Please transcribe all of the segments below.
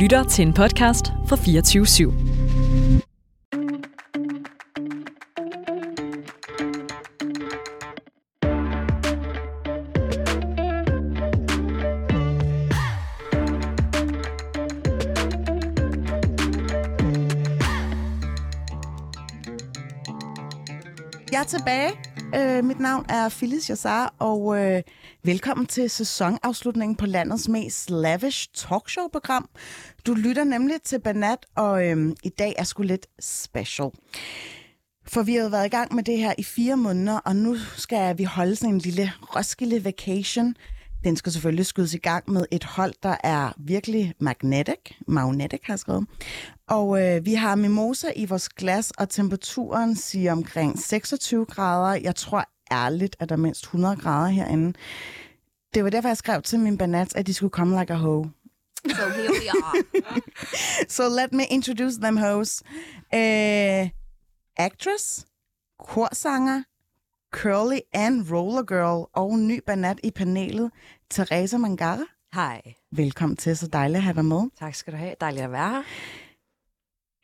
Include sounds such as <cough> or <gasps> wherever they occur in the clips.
lytter til en podcast fra 24 /7. Jeg er tilbage. Navn er Phyllis Jassar, og øh, velkommen til sæsonafslutningen på landets mest lavish talkshow-program. Du lytter nemlig til Banat, og øh, i dag er sgu lidt special. For vi har jo været i gang med det her i fire måneder, og nu skal vi holde sådan en lille Roskilde vacation. Den skal selvfølgelig skydes i gang med et hold, der er virkelig magnetic. Magnetic har jeg skrevet. Og øh, vi har mimosa i vores glas, og temperaturen siger omkring 26 grader. Jeg tror ærligt, at der er mindst 100 grader herinde. Det var derfor, jeg skrev til min banats, at de skulle komme like a hoe. So here we are. <laughs> So let me introduce them hoes. Uh, actress, korsanger, curly and roller girl og ny banat i panelet, Teresa Mangara. Hej. Velkommen til, så dejligt at have dig med. Tak skal du have. Dejligt at være her.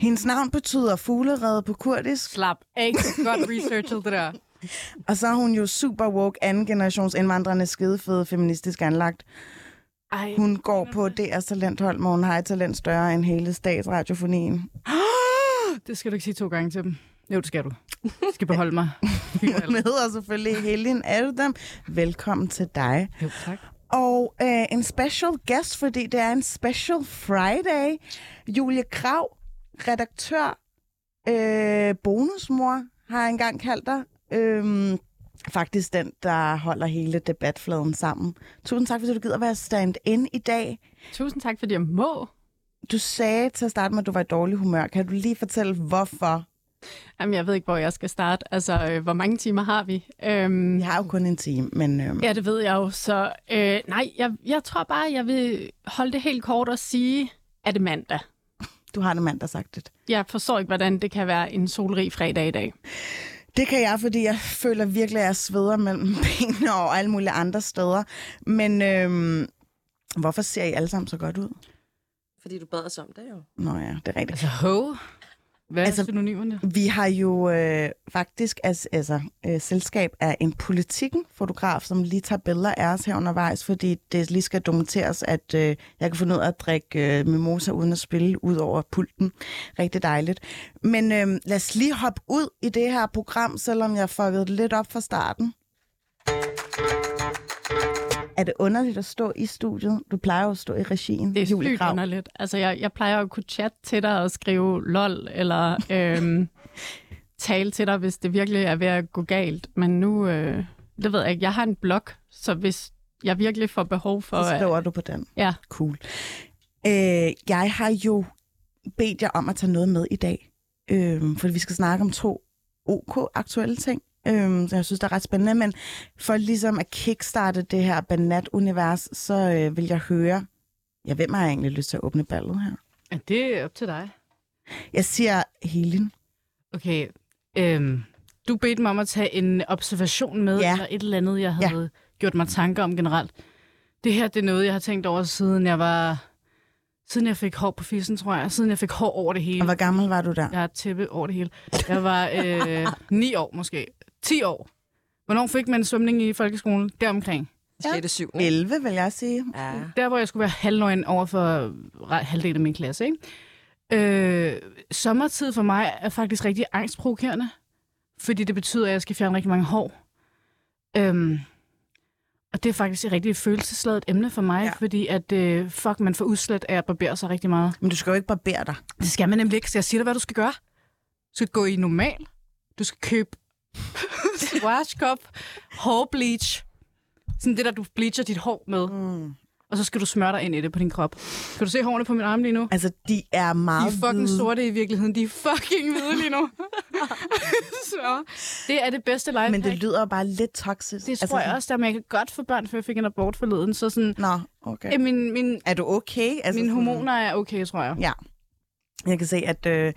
Hendes navn betyder fuglerede på kurdisk, Slap af. Godt researchet, det der. Og så er hun jo super woke, anden generations indvandrende, skidefede, feministisk anlagt. Ej. Hun går på DR's talenthold, hvor hun har et talent større end hele statsradiofonien. Det skal du ikke sige to gange til dem. Jo, det skal du. Jeg skal beholde mig. <laughs> Hun hedder selvfølgelig Helen Adam. Velkommen til dig. Jo, tak. Og øh, en special guest, fordi det er en special Friday. Julie Krav, redaktør, øh, bonusmor, har jeg engang kaldt dig. Øhm, faktisk den, der holder hele debatfladen sammen. Tusind tak, fordi du gider være stand-in i dag. Tusind tak, fordi jeg må. Du sagde til at starte med, at du var i dårlig humør. Kan du lige fortælle, hvorfor? Jamen, jeg ved ikke, hvor jeg skal starte. Altså, øh, hvor mange timer har vi? Øhm, Vi har jo kun en time, men øhm, ja, det ved jeg jo. Så øh, nej, jeg, jeg tror bare, jeg vil holde det helt kort og sige, at det mandag. du har det mand, der sagt det. Jeg forstår ikke, hvordan det kan være en solrig fredag i dag. Det kan jeg, fordi jeg føler virkelig, at jeg sveder mellem <laughs> benene og alle mulige andre steder. Men øhm, hvorfor ser I alle sammen så godt ud? Fordi du bad os om det jo. Nå ja, det er rigtigt. Altså, ho. Hvad er Altså- altså, synonymerne? Vi har jo øh, faktisk as, altså, øh, selskab af en politikken-fotograf, som lige tager billeder af os her undervejs, fordi det lige skal dokumenteres, at øh, jeg kan finde ud af at drikke øh, mimosa uden at spille ud over pulten. Rigtig dejligt. Men øh, lad os lige hoppe ud i det her program, selvom jeg fuckede lidt op fra starten. Er det underligt at stå i studiet? Du plejer jo at stå i regien. Det er sygt underligt. Altså, jeg, jeg plejer at kunne chatte til dig og skrive lol, eller øhm, <laughs> tale til dig, hvis det virkelig er ved at gå galt. Men nu, øh, det ved jeg ikke. Jeg har en blog, så hvis jeg virkelig får behov for... Så at- skriver du på den. Ja, Cool. Øh, jeg har jo bedt jer om at tage noget med i dag, øh, for vi skal snakke om to OK aktuelle ting, øh, så jeg synes, det er ret spændende. Men for ligesom at kickstarte det her banat-univers, så øh, vil jeg høre, ja, hvem har jeg egentlig lyst til at åbne ballet her? er det op til dig? Jeg siger Helen. Okay, øhm, du bedte mig om at tage en observation med, Ja. eller et eller andet, jeg Ja. havde gjort mig tanker om generelt. Det her, det er noget, jeg har tænkt over, siden jeg var... Siden jeg fik hår på fissen, tror jeg. Siden jeg fik hår over det hele. Og hvor gammel var du der? Jeg har tæppe over det hele. Jeg var øh, 9 år måske. 10 år. Hvornår fik man svømning i folkeskolen? Deromkring. Ja. 6. 7. 11, vil jeg sige. Ja. Der, hvor jeg skulle være halvnøgen over for halvdelen af min klasse. Ikke? Øh, sommertid for mig er faktisk rigtig angstprovokerende. Fordi det betyder, at jeg skal fjerne rigtig mange hår. Øhm, og det er faktisk et rigtig følelsesladet emne for mig, ja. fordi at øh, fuck, man får udslet af at barbere sig rigtig meget. Men du skal jo ikke barbere dig. Det skal man nemlig ikke, så jeg siger dig, hvad du skal gøre. Du skal gå i normal. Du skal købe <laughs> Schwarzkopf hårbleach. Sådan det, der du bleacher dit hår med. Mm. Og så skal du smøre dig ind i det på din krop. Kan du se hårene på min arm lige nu? Altså, de er De meget er fucking hvide. sorte i virkeligheden. De er fucking hvide lige nu. <laughs> så det er det bedste lifehack. Men det lyder bare lidt toxisk. det tror jeg også, der, men jeg kan godt få børn, for jeg fik en abort forleden. Så sådan, Nå, okay. øh, min, min, Er du okay? Altså, mine sådan- hormoner er okay, tror jeg. Ja. Jeg kan se, at øh,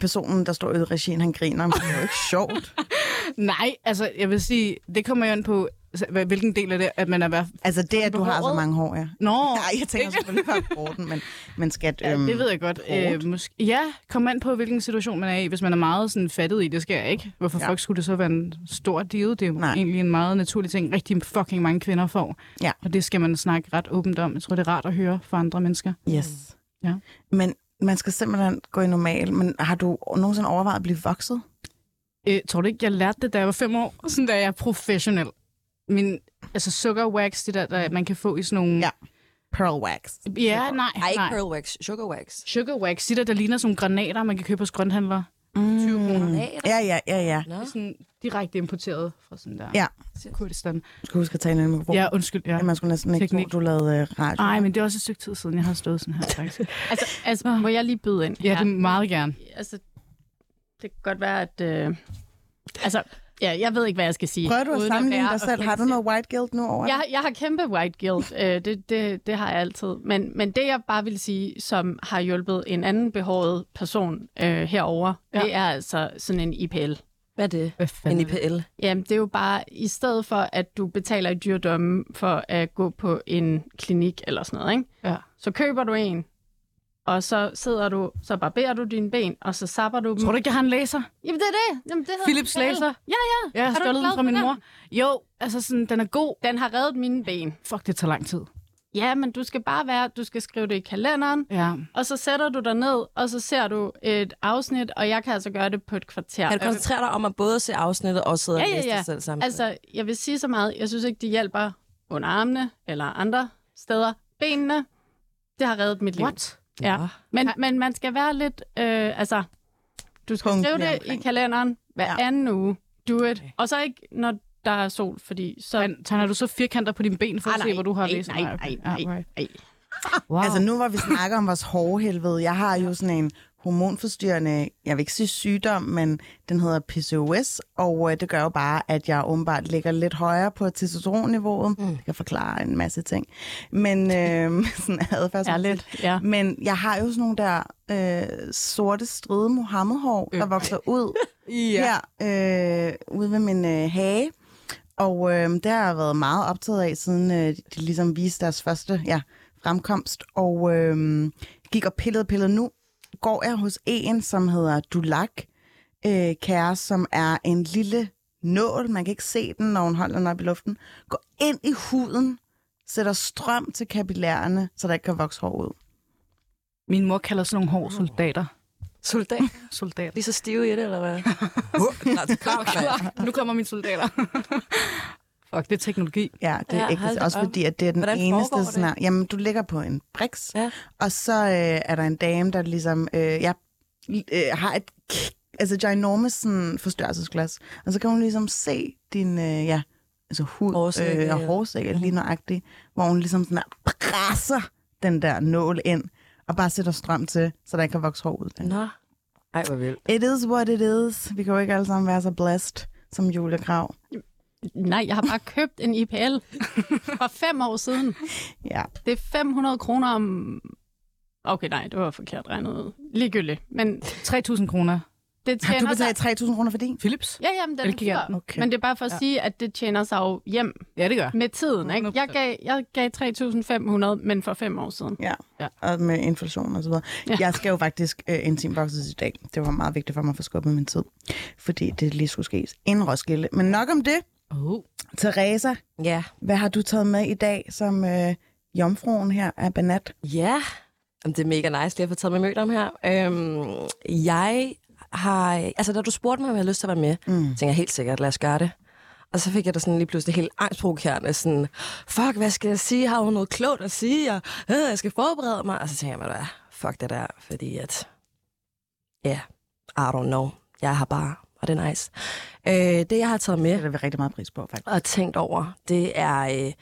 personen, der står i regien, han griner, men det er jo ikke sjovt. <laughs> Nej, altså jeg vil sige, det kommer jo ind på, Så hvad- Hvilken del af det, at man er hvert... Altså det, at du har så mange hår, ja. Nå, <laughs> Nej, jeg tænker selvfølgelig på Morten, men, men skat... Ja, øhm, det ved jeg godt. Øh, måske, ja, kom an på, hvilken situation man er i. Hvis man er meget sådan, fattet i, det skal jeg ikke. Hvorfor Ja. ja. fuck skulle det så være en stor deal? Det er jo. Nej. egentlig en meget naturlig ting. Rigtig fucking mange kvinder får. Ja. Og det skal man snakke ret åbent om. Jeg tror, det er rart at høre fra andre mennesker. Yes. Ja. Men man skal simpelthen gå i normal. Men har du nogensinde overvejet at blive vokset? Øh, tror du ikke, jeg lærte det, da jeg var fem år? Sådan, da jeg er professionel. Min, altså sukkerwax, det der, der, man kan få i sådan nogle... Ja. Pearl wax. ja nej, Ej, ikke nej. pearl wax, sugar wax. Sugarwax, de der, der ligner sådan nogle granater, man kan købe hos grønthandlere. Mm. 20 kroner. Ja, ja, ja, ja. Nå. Det er sådan direkte importeret fra sådan der Ja. Kurdistan. Du skal huske at tale ind i mikrofonen. Ja, undskyld. Ja. Ja. Man skulle næsten ikke Teknik. tro, du lavede øh, radio. Nej, men det er også et stykke tid siden, jeg har stået sådan her, <laughs> faktisk. Altså, altså, må jeg lige byde ind? Ja, det meget gerne. Altså, det kan godt være, at... Øh, altså, ja, jeg ved ikke, hvad jeg skal sige. Prøver du at sammenligne dig selv? Har du noget white guilt nu over Jeg, jeg har kæmpe white guilt. Øh, det, det, det har jeg altid. Men, men det, jeg bare vil sige, som har hjulpet en anden behåret person øh, herover, ja. Det er altså sådan en IPL. Hvad er det? Hvad En? IPL. Jamen, det er jo bare, i stedet for, at du betaler i dyrdomme for at gå på en klinik eller sådan noget, ikke? Ja. så køber du en, og så sidder du, så barberer du dine ben, og så sapper du dem. Tror du ikke, jeg har en laser? Jamen, det er det. Jamen, det hedder Philips laser? Ja, ja. Jeg har Er du stjålet den fra min mor. Jo, altså sådan, den er god. Den har reddet mine ben. Fuck, det tager lang tid. Ja, men du skal bare være, du skal skrive det i kalenderen, Ja. og så sætter du dig ned, og så ser du et afsnit, og jeg kan altså gøre det på et kvarter. Kan du koncentrere dig om at både se afsnittet og sidde Ja, og ja, læse ja. det selv sammen? Altså, jeg vil sige så meget, jeg synes ikke, det hjælper under armene eller andre steder. Benene, det har reddet mit liv. What? Ja. Men, Ja. men man skal være lidt, øh, altså, du skal Punktlig skrive det omkring. i kalenderen hver Ja. anden uge. Do it. Og så ikke, når der er sol, fordi så... Men tegner du så firkanter på dine ben for Ah, at se, hvor du har nej, læst? nej, nej, nej, right. nej. Wow. Altså nu hvor vi snakker om vores hårhelvede, jeg har jo sådan en hormonforstyrrende, jeg vil ikke sige sygdom, men den hedder PCOS, og øh, det gør jo bare, at jeg åbenbart ligger lidt højere på testosteronniveauet. Mm. Det kan forklare en masse ting. Men <laughs> øh, sådan adfærdsmæssigt. Ærligt, ja. Men jeg har jo sådan nogle der øh, sorte stride Mohammed-hår, der vokser ud <laughs> ja. her øh, ude ved min øh, hage. Og øh, det har jeg været meget optaget af, siden øh, de ligesom viste deres første ja, fremkomst. Og øh, gik og pillede pillede. Nu går jeg hos en, som hedder Dulac øh, Kære, som er en lille nål. Man kan ikke se den, når hun holder den op i luften. Går ind i huden, sætter strøm til kapillærerne, så der ikke kan vokse hår ud. Min mor kalder sådan nogle hårde <laughs> soldater. Soldat. Soldater. De er så stive i det, eller hvad? Klar kamp, mand. nu kommer mine soldater. <laughs> Fuck, det er teknologi. Ja, det er Ja, ja, ikke også fordi, at det er den Hvordan eneste sådan her. Jamen, du ligger på en briks, Ja. og så øh, er der en dame, der ligesom øh, ja, øh, har et altså ginormous sådan, forstørrelsesglas, og så kan hun ligesom se din øh, ja, altså hud Hårsække, øh, og ja. hårsække lige nøjagtigt, hvor hun ligesom sådan her, presser den der nål ind, og bare sætter strøm til, så der ikke kan vokse hår ud. Nå. Ej, hvor vildt. It is what it is. Vi kan jo ikke alle sammen være så blessed som Julia Krav. Nej, jeg har bare købt en IPL for fem år siden. Ja. Det er 500 kroner om... Okay, nej, det var forkert regnet ud. Ligegyldigt. Men 3.000 kroner. det Har du tjener betalt 3.000 kroner for din? Philips? Ja, jamen, den er. Okay. Men det er bare for at Ja. sige, at det tjener sig jo hjem Ja, det gør. med tiden. Ikke? Jeg gav, jeg gav 3.500, men for fem år siden. Ja, Ja. og med inflation og så videre. Ja. Jeg skal jo faktisk øh, intimvokses i dag. Det var meget vigtigt for mig at få skubbet min tid, fordi det lige skulle ske inden Roskilde. Men nok om det. Oh. Teresa, Ja. hvad har du taget med i dag som øh, jomfruen her af Banat? Ja. Jamen, det er mega nice lige at få taget med mødt om her. Øhm, jeg har... Altså, da du spurgte mig, om jeg havde lyst til at være med, mm. tænkte jeg helt sikkert, lad os gøre det. Og så fik jeg da sådan lige pludselig helt angstprovokerende, sådan, fuck, hvad skal jeg sige? Har hun noget klogt at sige? Og, øh, jeg skal forberede mig. Og så tænker jeg hvad, fuck det der, fordi at, ja, yeah, I don't know. Jeg har bare, og det nice. Øh, det, jeg har taget med, Det er vi rigtig meget pris på, faktisk. og tænkt over, det er øh,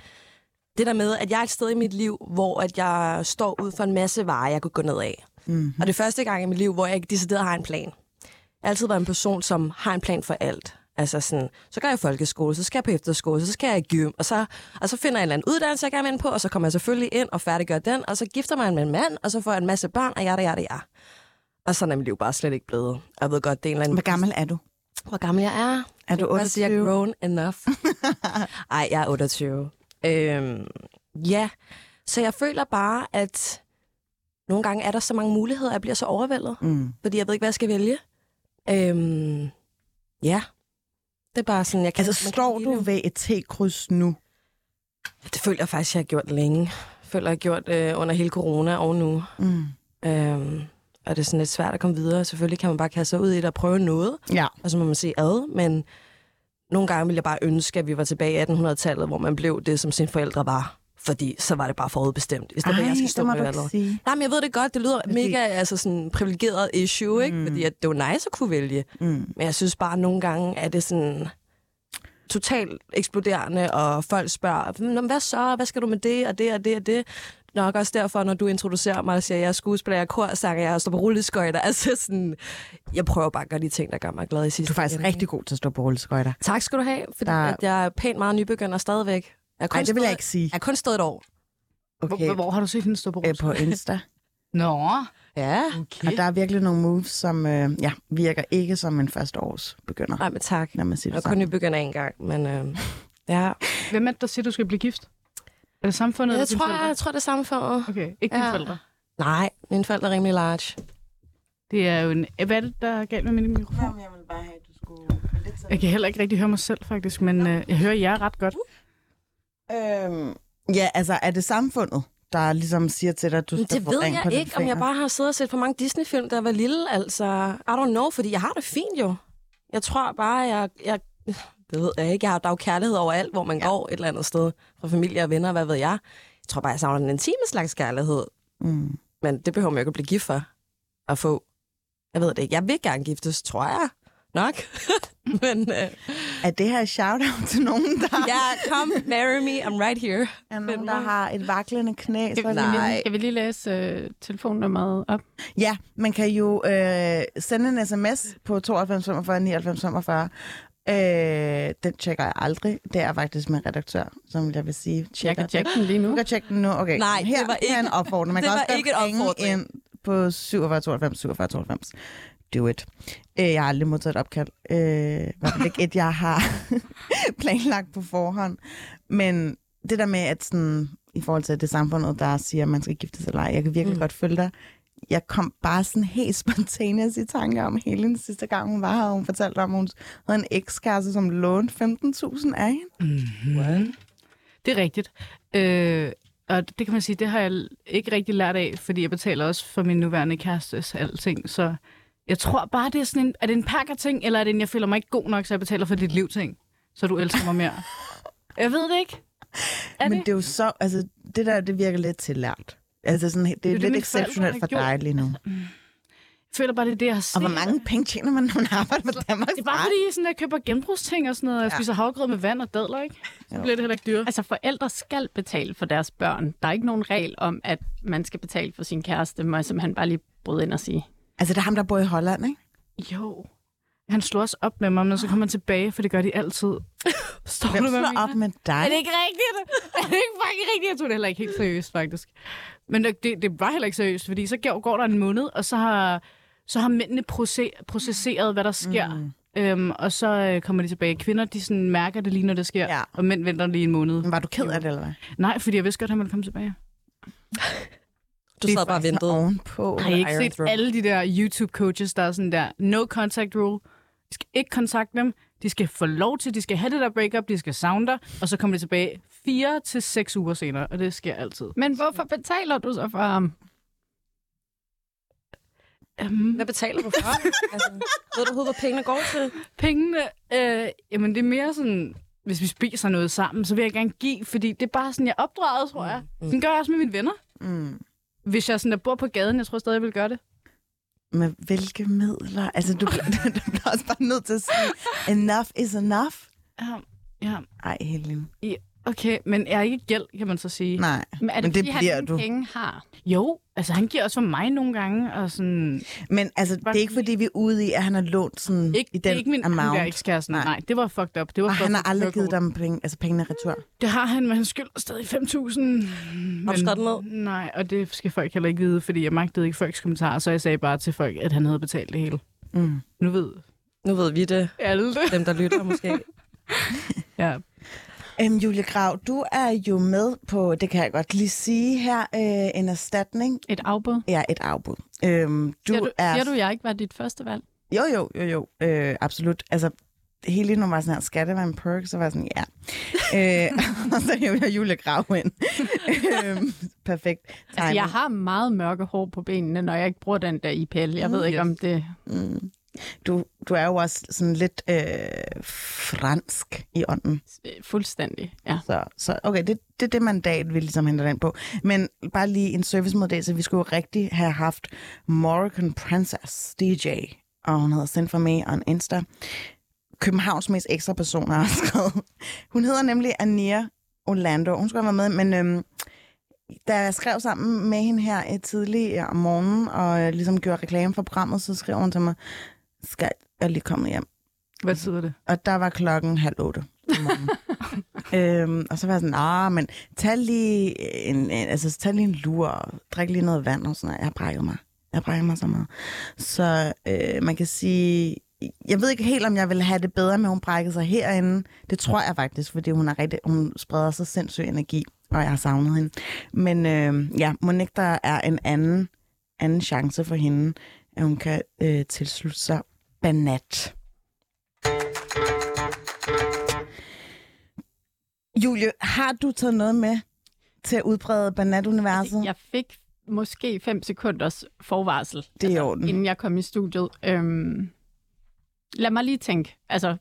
det der med, at jeg er et sted i mit liv, hvor at jeg står ud for en masse veje, jeg kunne gå ned af. Mm. Og det er første gang i mit liv, hvor jeg ikke decideret har en plan. Jeg har altid været en person, som har en plan for alt. Altså sådan, så går jeg folkeskole, så skal jeg på efterskole, så skal jeg i gym, og så, og så finder jeg en eller anden uddannelse, jeg gerne vil ind på, og så kommer jeg selvfølgelig ind og færdiggør den, og så gifter mig med en mand, og så får jeg en masse børn, og jeg det, jeg Og sådan er mit liv bare slet ikke blevet. Jeg ved godt, det er en eller anden... Hvor gammel er du? Hvor gammel jeg er? Er du Hvad siger 28? grown enough? <laughs> Ej, jeg er 28. Øhm, ja, så jeg føler bare, at nogle gange er der så mange muligheder, at jeg bliver så overvældet. Mm. Fordi jeg ved ikke, hvad jeg skal vælge. Øhm, ja, det er bare sådan, jeg kan... Altså, står du ved et T-kryds nu? Det føler jeg faktisk, jeg har gjort længe. Jeg føler, jeg har gjort øh, under hele corona og nu. Mm. Øhm, og det er sådan lidt svært at komme videre. Selvfølgelig kan man bare kaste sig ud i det og prøve noget. Ja. og så må man se ad, men nogle gange ville jeg bare ønske, at vi var tilbage i 1800-tallet, hvor man blev det, som sine forældre var. Fordi så var det bare forudbestemt, i stedet for, at jeg skal stå med valget. Nej, men jeg ved det godt, det lyder mega altså sådan privilegeret issue, ikke? Mm. Fordi at det var nice at kunne vælge. Mm. Men jeg synes bare, at nogle gange er det sådan totalt eksploderende, og folk spørger, "Nå, men hvad så? Hvad skal du med det, og det, og det, og det? Nok også derfor, når du introducerer mig og siger, at jeg er skuespiller, jeg er korsanger, jeg står på rulleskøjter. <laughs> Altså sådan, jeg prøver bare at gøre de ting, der gør mig glad i sidste Du er faktisk ende. rigtig god til at stå på rulleskøjter. Tak skal du have, fordi Der- at jeg er pænt meget nybegynder stadigvæk. Jeg har kun Nej, det vil jeg ikke sige. Jeg har kun stået et år. Hvor, Okay, hvor har du set hende stå på øh, rulleskøjter? på Insta. Nå, Ja. okay. Og der er virkelig nogle moves, som øh, ja, virker ikke som en første års begynder. Nej, men tak. Lad mig sige Jeg det er kun nybegynder en gang, men øh, <laughs> ja. Hvem er det, der siger, du skal blive gift? Er det samfundet Jeg eller dine tror, forældre? jeg tror, det er samme for Okay, ikke dine Ja. forældre. Nej, mine forældre er rimelig large. Det er jo en... Hvad er det, der er galt med min mikrofon? jeg vil bare have, at du skulle... Jeg kan heller ikke rigtig høre mig selv, faktisk, men øh, jeg hører jer ret godt. Øhm, ja, altså er det samfundet, der ligesom siger til dig, at du Men skal det få ved jeg ikke, om jeg bare har siddet og set for mange Disney-film, jeg var lille. Altså, I don't know, fordi jeg har det fint jo. Jeg tror bare, jeg... jeg det ved jeg ikke. Jeg har, der er jo kærlighed overalt, hvor man ja. går et eller andet sted. Fra familie og venner, hvad ved jeg. Jeg tror bare, jeg savner den intime slags kærlighed. Mm. Men det behøver man jo ikke at blive gift for at få. Jeg ved det ikke. Jeg vil gerne giftes, tror jeg. Nok. <laughs> Men øh, Er det her et shout-out til nogen, der, ja, come marry me. I'm right here. er nogen, der har et vaklende knæ? Så Skal, er vi lige, skal vi lige læse øh, telefonnummeret op? Ja, man kan jo øh, sende en sms på 92 45 99 45. Øh, den tjekker jeg aldrig. Det er faktisk min redaktør, som jeg vil sige Jeg tjekker. kan tjekke den lige nu. Du kan tjekke den nu. Okay. Nej, her, det var er en ikke- opfordring. Man det kan var også ikke en opfordring. ind på 47 92 47 92. Do it. Øh, jeg har aldrig modtaget et opkald. Øh, i hvert fald ikke et, jeg har <laughs> planlagt på forhånd. Men det der med, at sådan, i forhold til det samfundet, der siger, at man skal gifte sig eller ej, jeg kan virkelig mm. godt følge dig. Jeg kom bare sådan helt <laughs> spontaneous i tanke om hele den sidste gang, hun var her, og hun fortalte om, at hun havde en ekskæreste, som lånte 15.000 af hende. Mm-hmm. Det er rigtigt. Øh, og det kan man sige, det har jeg ikke rigtig lært af, fordi jeg betaler også for min nuværende kærestes alting. Så jeg tror bare, det er sådan en... Er det en pakker-ting, eller er det en, jeg føler mig ikke god nok, så jeg betaler for dit liv-ting? Så du elsker mig mere. <laughs> jeg ved det ikke. Er Men det? det er jo så, altså, det der, det virker lidt tillært. Altså sådan, det er, det, lidt exceptionelt for dig lige nu. Jeg føler bare, det er det, jeg har set. Og hvor mange penge tjener man, når man arbejder på Danmarks Det er bare fordi, sådan, jeg køber genbrugsting og sådan noget. Jeg spiser havregrød med vand og dadler, ikke? Så Jo. bliver det heller ikke dyrt. Altså, forældre skal betale for deres børn. Der er ikke nogen regel om, at man skal betale for sin kæreste, må jeg simpelthen bare lige bryde ind og sige. Altså, det er ham, der bor i Holland, ikke? Jo. Han slår også op med mig, men så kommer han tilbage, for det gør de altid. Står <laughs> Hvem du med slår mig? op med dig? Er det ikke rigtigt? Er det ikke fucking rigtigt? Jeg tog det heller ikke helt seriøst, faktisk. Men det, det, var heller ikke seriøst, fordi så går, går der en måned, og så har, så har mændene proce, processeret, hvad der sker. Mm. Øhm, og så øh, kommer de tilbage. Kvinder, de sådan mærker det lige, når det sker. Ja. Og mænd venter lige en måned. Men var du ked af det, eller hvad? Nej, fordi jeg vidste godt, at han ville komme tilbage. Du sad bare og ventede. Ovenpå. Har I ikke Iron set Throne. alle de der YouTube-coaches, der er sådan der, no contact rule. De skal ikke kontakte dem. De skal få lov til, de skal have det der breakup, de skal savne dig, og så kommer de tilbage fire til seks uger senere, og det sker altid. Men hvorfor betaler du så for ham? Um, Hvad betaler du for? altså, ved du overhovedet, hvad pengene går til? pengene, øh, jamen det er mere sådan, hvis vi spiser noget sammen, så vil jeg gerne give, fordi det er bare sådan, jeg er opdraget, tror jeg. Mm. Den gør jeg også med mine venner. Mm. Hvis jeg sådan der bor på gaden, jeg tror stadig, jeg vil gøre det. Med hvilke midler? Altså, du, bliver- <laughs> du bliver også bare nødt til at sige, enough is enough. Ja, ja. Ej, Helene. Okay, men jeg er ikke gæld, kan man så sige. Nej. Men er det, Men det fordi, han bliver ingen du. penge har? Jo, altså han giver også for mig nogle gange, og sådan... Men altså, det er ikke, fordi vi er ude i, at han har lånt sådan Ikke, i det er den ikke min amount. amount. ekskæreste. Nej. Nej. Nej, det var fucked up. Det var Og han har aldrig givet dem penge, altså pengene retur. Det har han, men han skylder stadig 5.000. Har du skrevet ned? Nej, og det skal folk heller ikke vide, fordi jeg magtede ikke folks kommentarer, så jeg sagde bare til folk, at han havde betalt det hele. Mm. Nu ved Nu ved vi det. Alle. Dem, der lytter måske. <laughs> Ja. Øhm, Julie Grav, du er jo med på, det kan jeg godt lige sige her, øh, en erstatning. Et afbud. Ja, et afbud. Øhm, du Siger du, er... siger du, jeg ikke var dit første valg? Jo, jo, jo, jo. Øh, absolut. Altså, hele nu var sådan her, skal det være en perk? Så var jeg sådan, ja. øh, <laughs> og så hævde jeg Julie Grav ind. øhm, perfekt. Altså, jeg timing. har meget mørke hår på benene, når jeg ikke bruger den der IPL. Jeg ved Mm, ikke, yes. om det... Mm. Du, du er jo også sådan lidt øh, fransk i ånden. øh, Fuldstændig, ja. Så, så okay, det, det er det mandat, vi ligesom henter den på. Men bare lige en servicemeddelelse. Vi skulle jo rigtig have haft Moroccan Princess, DJ, og hun hedder Send for Me on Insta. Københavns mest ekstra personer har <laughs> skrevet. Hun hedder nemlig Ania Orlando. Hun skulle have været med, men øhm, da jeg skrev sammen med hende her øh, tidligt om morgenen, og øh, ligesom gjorde reklame for programmet, så skrev hun til mig, skal jeg lige komme hjem? Hvad betyder det? Og der var klokken halv otte. om morgenen. <laughs> øhm, og så var jeg sådan, ah, men tag lige en, en, altså, tag lige en lur og drik lige noget vand og sådan noget. Jeg har brækket mig. Jeg har brækket mig så meget. Så øh, man kan sige, jeg ved ikke helt, om jeg vil have det bedre med, at hun brækkede sig herinde. Det tror jeg faktisk, fordi hun, er rigtig, hun spreder så sindssyg energi, og jeg har savnet hende. Men øh, ja, Monique, der er en anden, anden chance for hende, at hun kan øh, tilslutte sig Banat. Julie, har du taget noget med til at udbrede Banat-universet? Jeg fik måske fem sekunders forvarsel, Det er orden. inden jeg kom i studiet. Øhm, lad mig lige tænke. Altså,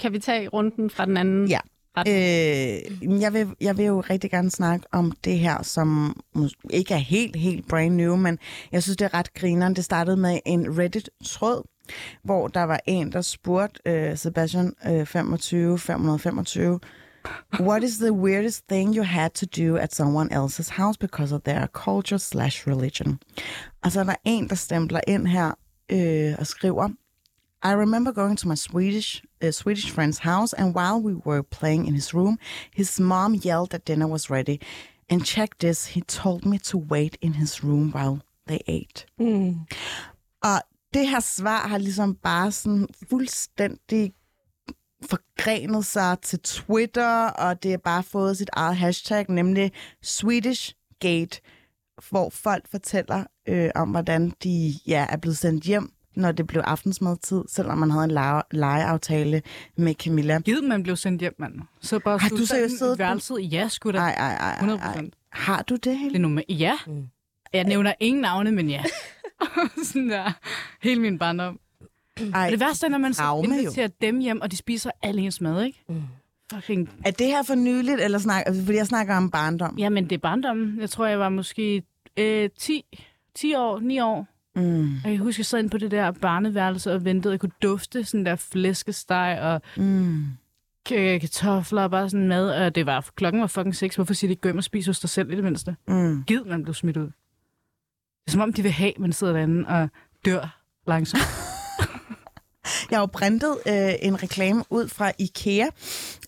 kan vi tage runden fra den anden? Ja. Øh, jeg, vil, jeg vil jo rigtig gerne snakke om det her, som ikke er helt, helt brand new, men jeg synes, det er ret grineren. Det startede med en Reddit-tråd, hvor der var en, der spurgte øh, Sebastian øh, 25 525, What is the weirdest thing you had to do at someone else's house because of their culture slash religion? Og så er der en, der stempler ind her øh, og skriver, I remember going to my Swedish uh, Swedish friend's house, and while we were playing in his room, his mom yelled that dinner was ready. And check this, he told me to wait in his room while they ate. Mm. Og det her svar har ligesom bare sådan fuldstændig forgrenet sig til Twitter, og det har bare fået sit eget hashtag, nemlig Swedish Gate, hvor folk fortæller øh, om, hvordan de ja, er blevet sendt hjem, når det blev aftensmadtid, selvom man havde en lege- legeaftale med Camilla. Givet man blev sendt hjem, mand. Så bare Har du seriøst siddet på- værelset? Ja, sgu da. Ej, ej, ej, ej, 100 ej. procent. Har du det, Det er Helle? nummer... Ja. Mm. Jeg nævner ingen navne, men ja. <laughs> <laughs> Sådan der. Hele min barndom. Ej, Og det værste er, når man så jo. inviterer dem hjem, og de spiser al ens mad, ikke? Mm. Fucking... er det her for nyligt, eller snak, altså, fordi jeg snakker om barndom? Jamen, det er barndommen. Jeg tror, jeg var måske øh, 10, 10 år, 9 år. Mm, Og jeg husker, jeg sad inde på det der barneværelse og ventede. Jeg kunne dufte sådan der flæskesteg og mm. kartofler og bare sådan mad. Og det var, klokken var fucking 6. Hvorfor siger de hjem og spise hos dig selv i det mindste? Mm. Gid, man blev smidt ud. Det er som om, de vil have, at man sidder derinde og dør langsomt. <laughs> <laughs> Jeg har jo printet øh, en reklame ud fra IKEA.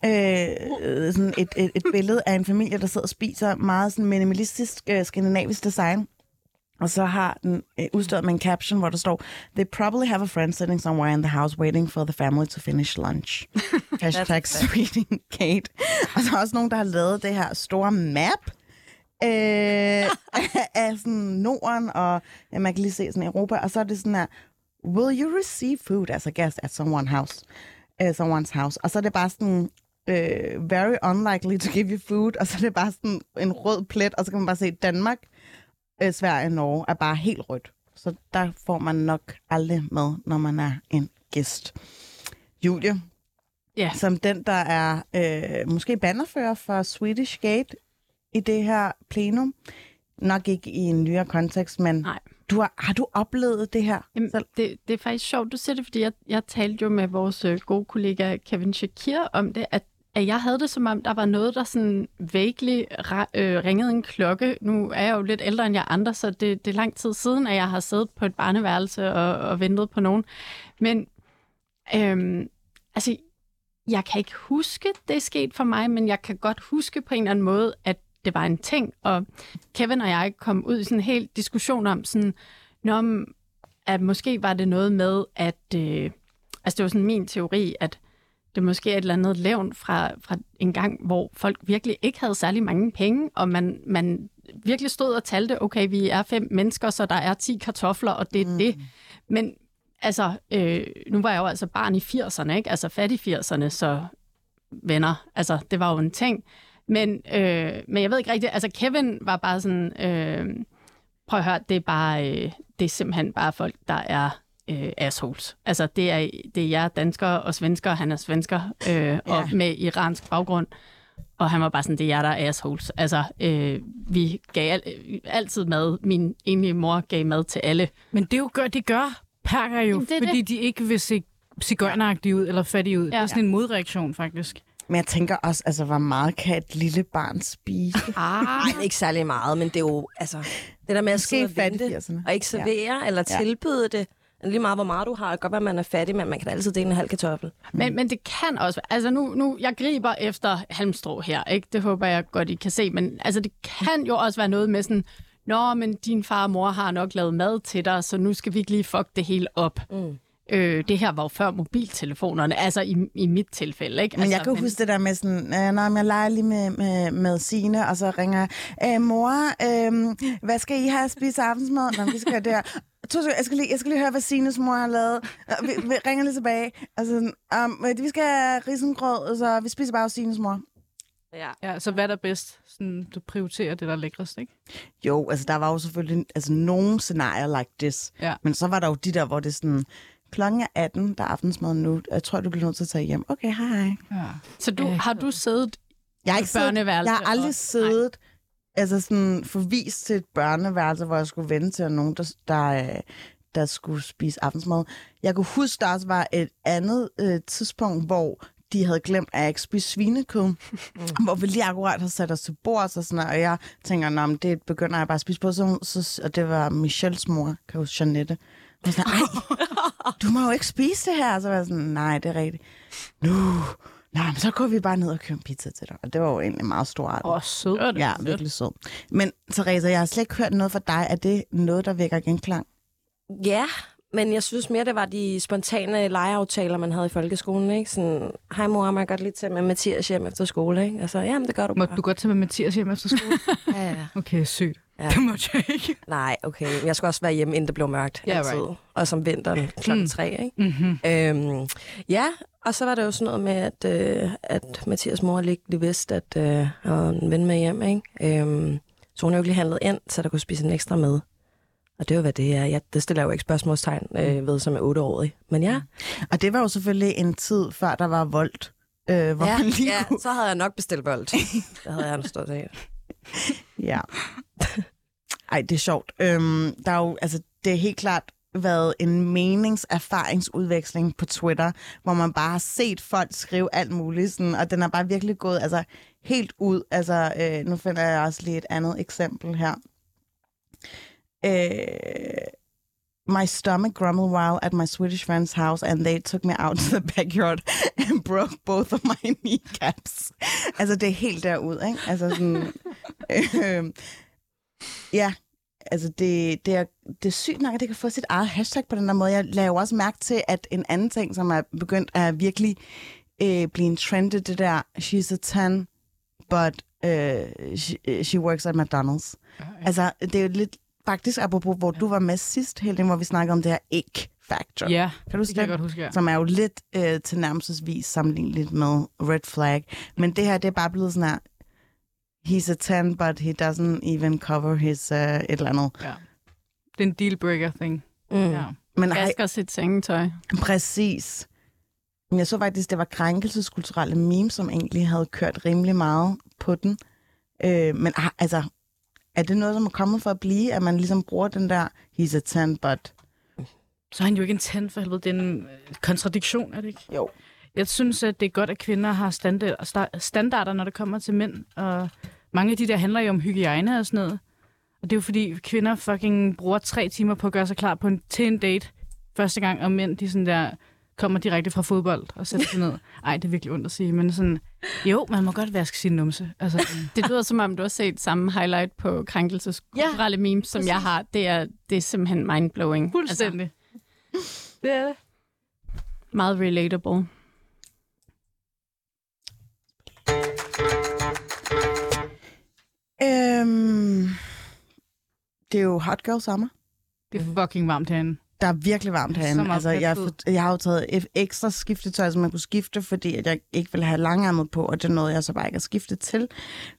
Øh, sådan et, et, et billede af en familie, der sidder og spiser meget sådan minimalistisk øh, skandinavisk design. Og så har den øh, udstået med en caption, hvor der står, They probably have a friend sitting somewhere in the house waiting for the family to finish lunch. <laughs> Hashtag Sweden Kate. Og så er også nogen, der har lavet det her store map øh, <laughs> af, sådan Norden, og ja, man kan lige se sådan Europa, og så er det sådan her, Will you receive food as a guest at someone house, uh, someone's house? Og så er det bare sådan, uh, very unlikely to give you food, og så er det bare sådan en rød plet, og så kan man bare se, Danmark, uh, Sverige og Norge er bare helt rødt. Så der får man nok aldrig med, når man er en gæst. Julie, Ja. som den, der er øh, måske bannerfører for Swedish Gate i det her plenum. Nok ikke i en nyere kontekst, men Nej. du har, har du oplevet det her Jamen, selv? det, det er faktisk sjovt, du siger det, fordi jeg, jeg talte jo med vores øh, gode kollega Kevin Shakir om det, at, at jeg havde det som om, der var noget, der sådan ra- øh, ringede en klokke. Nu er jeg jo lidt ældre end jer andre, så det, det er lang tid siden, at jeg har siddet på et barneværelse og, og ventet på nogen. Men øhm, altså, jeg kan ikke huske, det er sket for mig, men jeg kan godt huske på en eller anden måde, at det var en ting. Og Kevin og jeg kom ud i sådan en helt diskussion om sådan, Nå, men, at måske var det noget med, at, øh, altså det var sådan min teori, at det måske er et eller andet levn fra, fra en gang, hvor folk virkelig ikke havde særlig mange penge, og man, man virkelig stod og talte, okay, vi er fem mennesker, så der er 10 kartofler, og det er mm. det. Men altså, øh, nu var jeg jo altså barn i 80'erne, ikke? Altså fat i 80'erne, så venner, altså det var jo en ting. Men, øh, men jeg ved ikke rigtigt, altså Kevin var bare sådan, øh, prøv at høre, det er bare, øh, det er simpelthen bare folk, der er øh, assholes. Altså det er, det er jer danskere og svensker, han er svensker, øh, ja. og med iransk baggrund. Og han var bare sådan, det er jer, der er assholes. Altså, øh, vi gav al, altid mad. Min enlige mor gav mad til alle. Men det, jo gør, det gør perker jo, det fordi det. de ikke vil se cigøjneragtige ud, eller fattige ud. Ja. Det er sådan en modreaktion, faktisk. Men jeg tænker også, altså, hvor meget kan et lille barn spise? <laughs> Ah. Ikke særlig meget, men det er jo, altså, det der med at sidde og fattig vente, 80'erne. og ikke servere ja. eller Ja. tilbyde det. Lige meget, hvor meget du har. Godt være, at man er fattig, men man kan da altid dele en halv kartoffel. Men, men det kan også være, altså nu, nu, jeg griber efter halmstrå her, ikke? Det håber jeg godt, I kan se, men altså det kan jo også være noget med sådan, Nå, men din far og mor har nok lavet mad til dig, så nu skal vi ikke lige fuck det hele op. Mm. Øh, det her var jo før mobiltelefonerne, altså i, i mit tilfælde, ikke? Men altså, jeg kan jo huske det der med sådan, øh, når jeg leger lige med, med, med Signe, og så ringer jeg, øh, mor, øh, hvad skal I have at spise aftensmad? Nå, vi skal der. To Jeg skal, lige, jeg skal lige høre, hvad Signes mor har lavet. Vi, vi ringer lige tilbage. Altså, um, vi skal have risengrød, så vi spiser bare hos Signes mor. Ja. Ja, så hvad er der bedst? Sådan, du prioriterer det, der er lækrest, ikke? Jo, altså der var jo selvfølgelig altså, nogle scenarier like this. Ja. Men så var der jo de der, hvor det sådan, klokken er 18, der er aftensmad nu. og Jeg tror, du bliver nødt til at tage hjem. Okay, hej hej. Ja. Så du, Øh, har du siddet Jeg har, ikke siddet, børneværelse jeg har aldrig og- siddet altså sådan, forvist til et børneværelse, hvor jeg skulle vente til nogen, der, der, der skulle spise aftensmad. Jeg kunne huske, der også var et andet øh, tidspunkt, hvor de havde glemt, at jeg ikke spiste svinekød. Mm. Hvor vi lige akkurat havde sat os til bord og sådan og jeg tænker, Nå, men det begynder jeg bare at spise på. Så, så, og det var Michelles mor, kan huske, Jeanette. Og jeg sådan, Ej, du må jo ikke spise det her. Og så var jeg sådan, nej, det er rigtigt. Nu, nej, men så går vi bare ned og køber pizza til dig. Og det var jo egentlig meget stort. Åh, sød. Ja, virkelig sød. Men Therese, jeg har slet ikke hørt noget fra dig. Er det noget, der vækker genklang? Ja, men jeg synes mere, det var de spontane legeaftaler, man havde i folkeskolen. Ikke? Sådan, hej mor, må jeg godt lige tage med Mathias hjem efter skole? Ikke? Altså, jamen, det gør du Må bare. du godt tage med Mathias hjem efter skole? <laughs> Ja, ja. Okay, sygt. Ja. Det må jeg ikke. Nej, okay. Jeg skulle også være hjemme, inden det blev mørkt. Ja, altid. right. Og som vinteren klokken tre, ikke? Mm-hmm. Øhm, ja, og så var det jo sådan noget med, at, øh, at Mathias mor lige, lige vidste, at øh, jeg havde en ven med hjem, ikke? Øhm, så hun jo ikke lige handlet ind, så der kunne spise en ekstra med. Og det er jo, hvad det er. Ja, det stiller jeg jo ikke spørgsmålstegn øh, ved som er otteårig. Men ja, Og det var jo selvfølgelig en tid, før der var voldt. Øh, hvor ja, man lige ja, kunne... så havde jeg nok bestilt bold. <laughs> det havde jeg en stor dag. Ja. Ej, det er sjovt. Øhm, der er jo, altså, det er helt klart været en meningserfaringsudveksling på Twitter, hvor man bare har set folk skrive alt muligt, sådan, og den er bare virkelig gået altså, helt ud. Altså, øh, nu finder jeg også lige et andet eksempel her. Øh, my stomach grumbled while at my Swedish friend's house, and they took me out <laughs> to the backyard and broke both of my <laughs> kneecaps. Altså, det er helt derud, ikke? Altså sådan... Øh, ja, altså det, det, er, det er sygt nok, at det kan få sit eget hashtag på den der måde. Jeg lader jo også mærke til, at en anden ting, som er begyndt at virkelig øh, blive en trend, det er der, she's a 10, but øh, she, she works at McDonald's. Altså, det er jo lidt, faktisk apropos, hvor du var med sidst, Helene, hvor vi snakkede om det her egg factor. Ja, Kan du det kan jeg godt huske, ja. Som er jo lidt øh, tilnærmelsesvis sammenligneligt med red flag. Men det her, det er bare blevet sådan her, he's a 10, but he doesn't even cover his uh, et eller andet. ja. Det er en dealbreaker thing. Mm. Ja. Men vasker sit sengetøj. præcis. Men jeg så faktisk, det var krænkelseskulturelle memes, som egentlig havde kørt rimelig meget på den. Øh, men ah, altså, er det noget, som er kommet for at blive, at man ligesom bruger den der, he's a 10, but... Så er han jo ikke en tand for helvede. Det er en kontradiktion, er det ikke? Jo. Jeg synes, at det er godt, at kvinder har standard, sta- standarder, når det kommer til mænd. Og mange af de der handler jo om hygiejne og sådan noget. Og det er jo fordi, kvinder fucking bruger tre timer på at gøre sig klar på en, til en date første gang, og mænd, de sådan der kommer direkte fra fodbold og sætter sig ned. Ej, det er virkelig ondt at sige, men sådan, jo, man må godt vaske sin numse. Altså, <laughs> Det lyder som om, du har set samme highlight på krænkelseskulturelle ja, memes, som jeg har. Det er, det er simpelthen mindblowing. fuldstændig. <laughs> Det er det. Meget relatable. Øhm, det er jo hot girl summer. Det er fucking varmt herinde. Der er virkelig varmt herinde. Altså, jeg, jeg har jo taget et ekstra skiftetøj, som man kunne skifte, fordi at jeg ikke ville have langærmet på, og det nåede jeg så bare ikke at skifte til.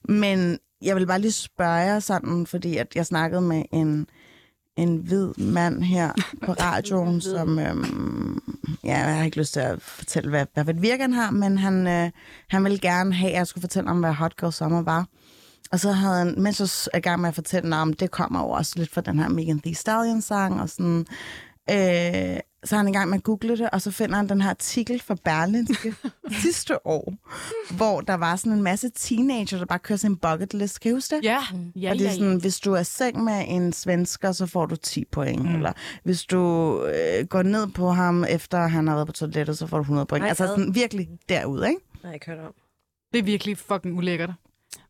Men jeg vil bare lige spørge jer sådan, fordi at jeg snakkede med en, en hvid mand her <laughs> på radioen, som... Øhm, ja, jeg har ikke lyst til at fortælle, hvad, hvad for et virke han har, men han, øh, han ville gerne have, at jeg skulle fortælle om, hvad Hot Girl Summer var. Og så havde han, mens jeg er i gang med at fortælle om, det kommer jo også lidt fra den her Megan Thee Stallion-sang, og sådan, øh, så er han i gang med at google det, og så finder han den her artikel fra Berlinske <laughs> sidste år, hvor der var sådan en masse teenager, der bare kører sin bucket list. Kan I huske det? Ja, ja, og det er ja, sådan, hvis du er seng med en svensker, så får du 10 point. Mm. Eller hvis du øh, går ned på ham, efter han har været på toilettet, så får du 100 point. Nej, altså sådan virkelig derude, ikke? Nej, jeg hørt om. Det er virkelig fucking ulækkert.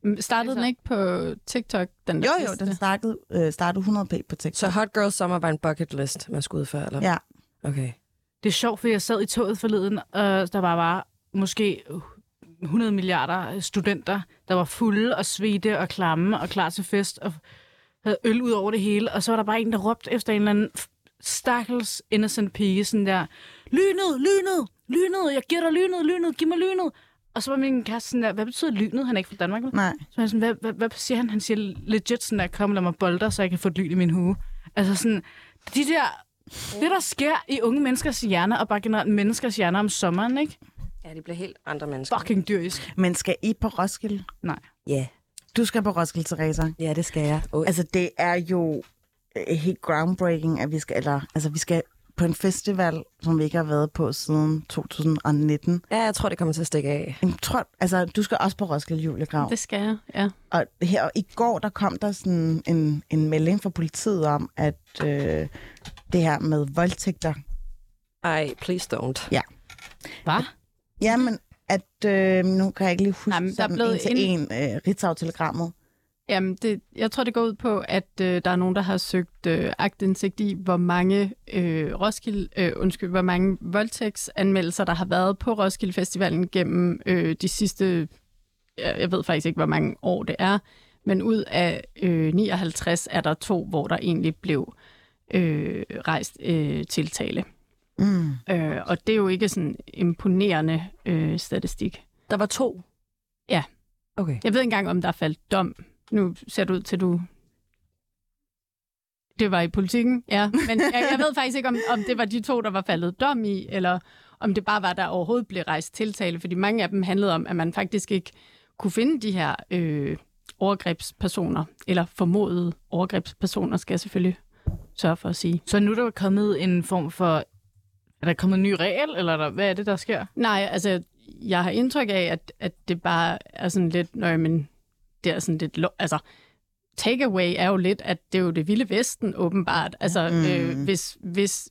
Mm, Startede den ikke på TikTok, den der Jo, jo, den startede, øh, startede 100 p på TikTok. Så Hot Girl Summer var en bucket list, man skulle udføre, eller? Ja. Okay. Det er sjovt, fordi jeg sad i toget forleden, og der var bare måske 100 milliarder studenter, der var fulde og svede og klamme og klar til fest og havde øl ud over det hele. Og så var der bare en, der råbte efter en eller anden stakkels innocent pige, sådan der, lynet, lynet, lynet, jeg giver dig lynet, lynet, giv mig lynet. Og så var min kæreste sådan der, hvad betyder lynet? Han er ikke fra Danmark. vel? Nej. Så var jeg sådan, hvad, hvad, hvad siger han? Han siger legit sådan der, kom lad mig bolde dig, så jeg kan få et lyn i min hue. Altså sådan, de der, det der sker i unge menneskers hjerner, og bare generelt menneskers hjerner om sommeren, ikke? Ja, de bliver helt andre mennesker. Fucking dyrisk. Men skal I på Roskilde? Nej. Ja, Du skal på Roskilde, Teresa. ja det skal jeg. Oh, Altså, det er jo øh, helt groundbreaking, at vi skal, eller, altså, vi skal på en festival, som vi ikke har været på siden 2019. ja, jeg tror, det kommer til at stikke af. Jeg tror, altså, du skal også på Roskilde Julegrav. Det skal jeg, ja. Og her i går, der kom der sådan en, en melding fra politiet om, at øh, det her med voldtægter, Ej, please don't. Hvad? jamen, at øh, nu kan jeg ikke lige huske Nej, der er sådan blevet en til en øh, Ritzau-telegrammet. Jamen, det, jeg tror, det går ud på, at øh, der er nogen, der har søgt øh, agtindsigt i, hvor mange øh, Roskilde, øh, undskyld, hvor mange voldtægtsanmeldelser, der har været på Roskilde Festivalen gennem øh, de sidste, jeg, jeg ved faktisk ikke, hvor mange år det er, men ud af øh, 59 er der to, hvor der egentlig blev øh, rejst øh, tiltale. Mm. Øh, og det er jo ikke sådan imponerende øh, statistik. Der var to? Ja. Okay. Jeg ved ikke engang, om der er faldt dom. Nu ser du ud til, du... Det var i politikken, ja. Men jeg, jeg ved faktisk ikke, om, om det var de to, der var faldet dom i, eller om det bare var, der overhovedet blev rejst tiltale. Fordi mange af dem handlede om, at man faktisk ikke kunne finde de her øh, overgrebspersoner, eller formodede overgrebspersoner, skal jeg selvfølgelig sørge for at sige. Så nu er der kommet en form for... Er der kommet en ny regel, eller er der, hvad er det, der sker? Nej, altså, jeg har indtryk af, at, at det bare er sådan lidt, når men det er sådan lidt, altså, takeaway er jo lidt, at det er jo det vilde vesten, åbenbart. Altså, mm. øh, hvis, hvis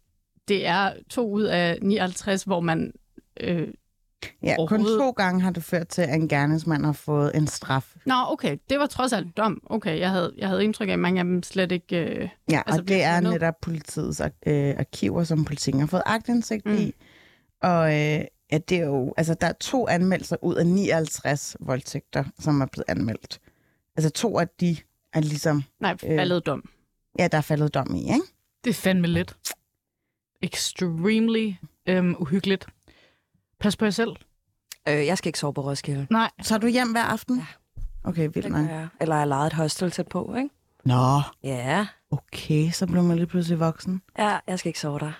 det er to ud af 59, hvor man... Øh, Ja, kun to gange har det ført til, at en gerningsmand har fået en straf. Nå, okay, det var trods alt dom. Okay, jeg havde, jeg havde indtryk af, at mange af dem slet ikke... Øh, Ja, Altså, og det er netop politiets øh, arkiver, som politikken har fået agtindsigt. Mm. i. Og øh, ja, det er jo, altså, der er to anmeldelser ud af 59 voldtægter, som er blevet anmeldt. Altså to af de er ligesom, nej, Øh. faldet dom. ja, der er faldet dom i, ikke? Det er fandme lidt. Extremely øhm, uhyggeligt. Pas på jer selv. Øh, jeg skal ikke sove på Roskilde. Nej, Så er du hjem hver aften? Ja. Okay, vildt Det nok. Eller jeg lejet et hostel tæt på, ikke? Nå, Ja. okay, så blev man lige pludselig voksen. Ja, jeg skal ikke sove der.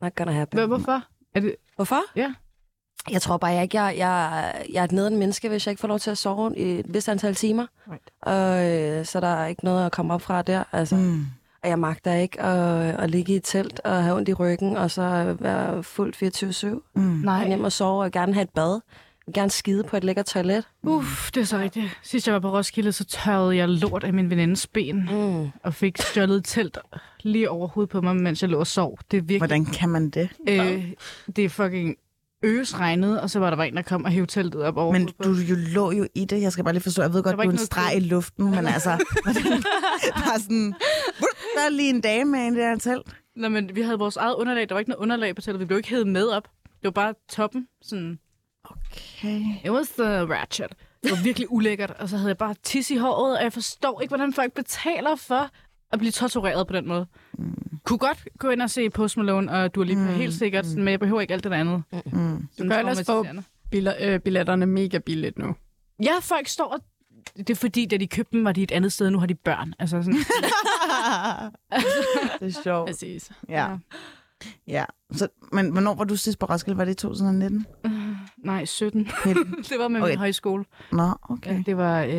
Not gonna happen. Hvorfor? Er det, Hvorfor? Ja. Jeg tror bare jeg ikke, jeg, jeg, jeg er et nederen menneske, hvis jeg ikke får lov til at sove i et vist antal timer. Right. Og, øh, så der er ikke noget at komme op fra der. Altså. Mm. Mm. Og jeg magter ikke at, at ligge i et telt og have ondt i ryggen, og så være fuldt 24-7. Mm. nej. Jeg og sove og gerne have et bad. Jeg vil gerne skide på et lækkert toilet. Uff, det er så rigtigt. Sidst jeg var på Roskilde, så tørrede jeg lort af min venindes ben, Mm. og fik stjålet et telt lige over hovedet på mig, mens jeg lå og sov. Det er virkelig... Hvordan kan man det? Øh, det er fucking øsregnet, og så var der bare en, der kom og hævde teltet op over Men du jo lå jo i det. Jeg skal bare lige forstå. Jeg ved godt, du er en streg i luften, men <laughs> altså... hvordan- bare sådan... Der er lige en dame med i det her telt. Nå, men vi havde vores eget underlag. Der var ikke noget underlag på teltet. Vi blev ikke hævet med op. Det var bare toppen. Sådan, Okay. it was the ratchet. Det var virkelig ulækkert, og så havde jeg bare tis i håret, og jeg forstår ikke, hvordan folk betaler for at blive tortureret på den måde. Mm. Kunne godt gå ind og se Post Malone og Dua Lipa, mm. helt sikkert, mm. men jeg behøver ikke alt det der andet. Mm. Du kan ellers få øh, billetterne mega billigt nu. Ja, folk står og... Det er fordi, da de købte dem, var de et andet sted, nu har de børn. Altså sådan, <laughs> <laughs> det er sjovt. Præcis. Ja. ja. Så, men hvornår var du sidst på Roskilde? Var det i 2019? Nej, 17. <laughs> det var med Okay. min højskole. Nå, okay. Ja, det var, øh,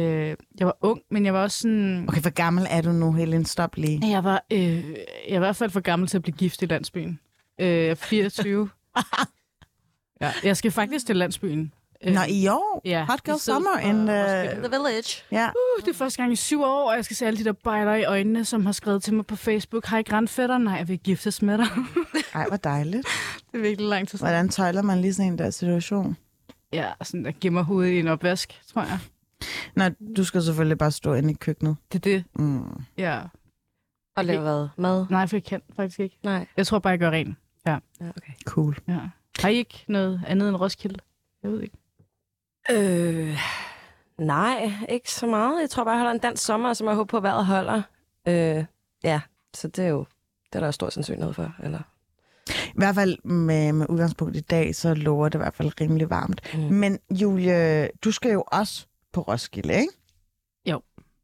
jeg var ung, men jeg var også sådan... Okay, hvor gammel er du nu, Helen? Stop lige. Jeg var, øh, jeg var i hvert fald for gammel til at blive gift i landsbyen. Øh, jeg er 24. <laughs> ja, jeg skal faktisk til landsbyen. Øh, Nå, i år? ja, Hot Girl Summer in the... The Village. Ja. Uh, det er første gang i syv år, og jeg skal se alle de der bejler i øjnene, som har skrevet til mig på Facebook. Hej grandfætter, nej, jeg vil giftes med dig. <laughs> Ej, hvor dejligt. det er virkelig lang tid siden. Hvordan tøjler man lige sådan en der situation? Ja, sådan der gemmer hovedet i en opvask, tror jeg. Nå, du skal selvfølgelig bare stå inde i køkkenet. Det er det, Mm. ja. Og lave hvad? Mad? Nej, for jeg kan faktisk ikke. Nej. Jeg tror bare, jeg gør ren. Ja, okay. Cool. Ja. Har I ikke noget andet end Roskilde? Jeg ved ikke. Øh, nej, ikke så meget. Jeg tror bare, jeg holder en dansk sommer, som jeg håber på, at vejret holder. Øh, ja, så det er jo det er der jo stor sandsynlighed for. Eller? I hvert fald med, med udgangspunkt i dag, så lover det i hvert fald rimelig varmt. Mm. Men Julie, du skal jo også på Roskilde, ikke?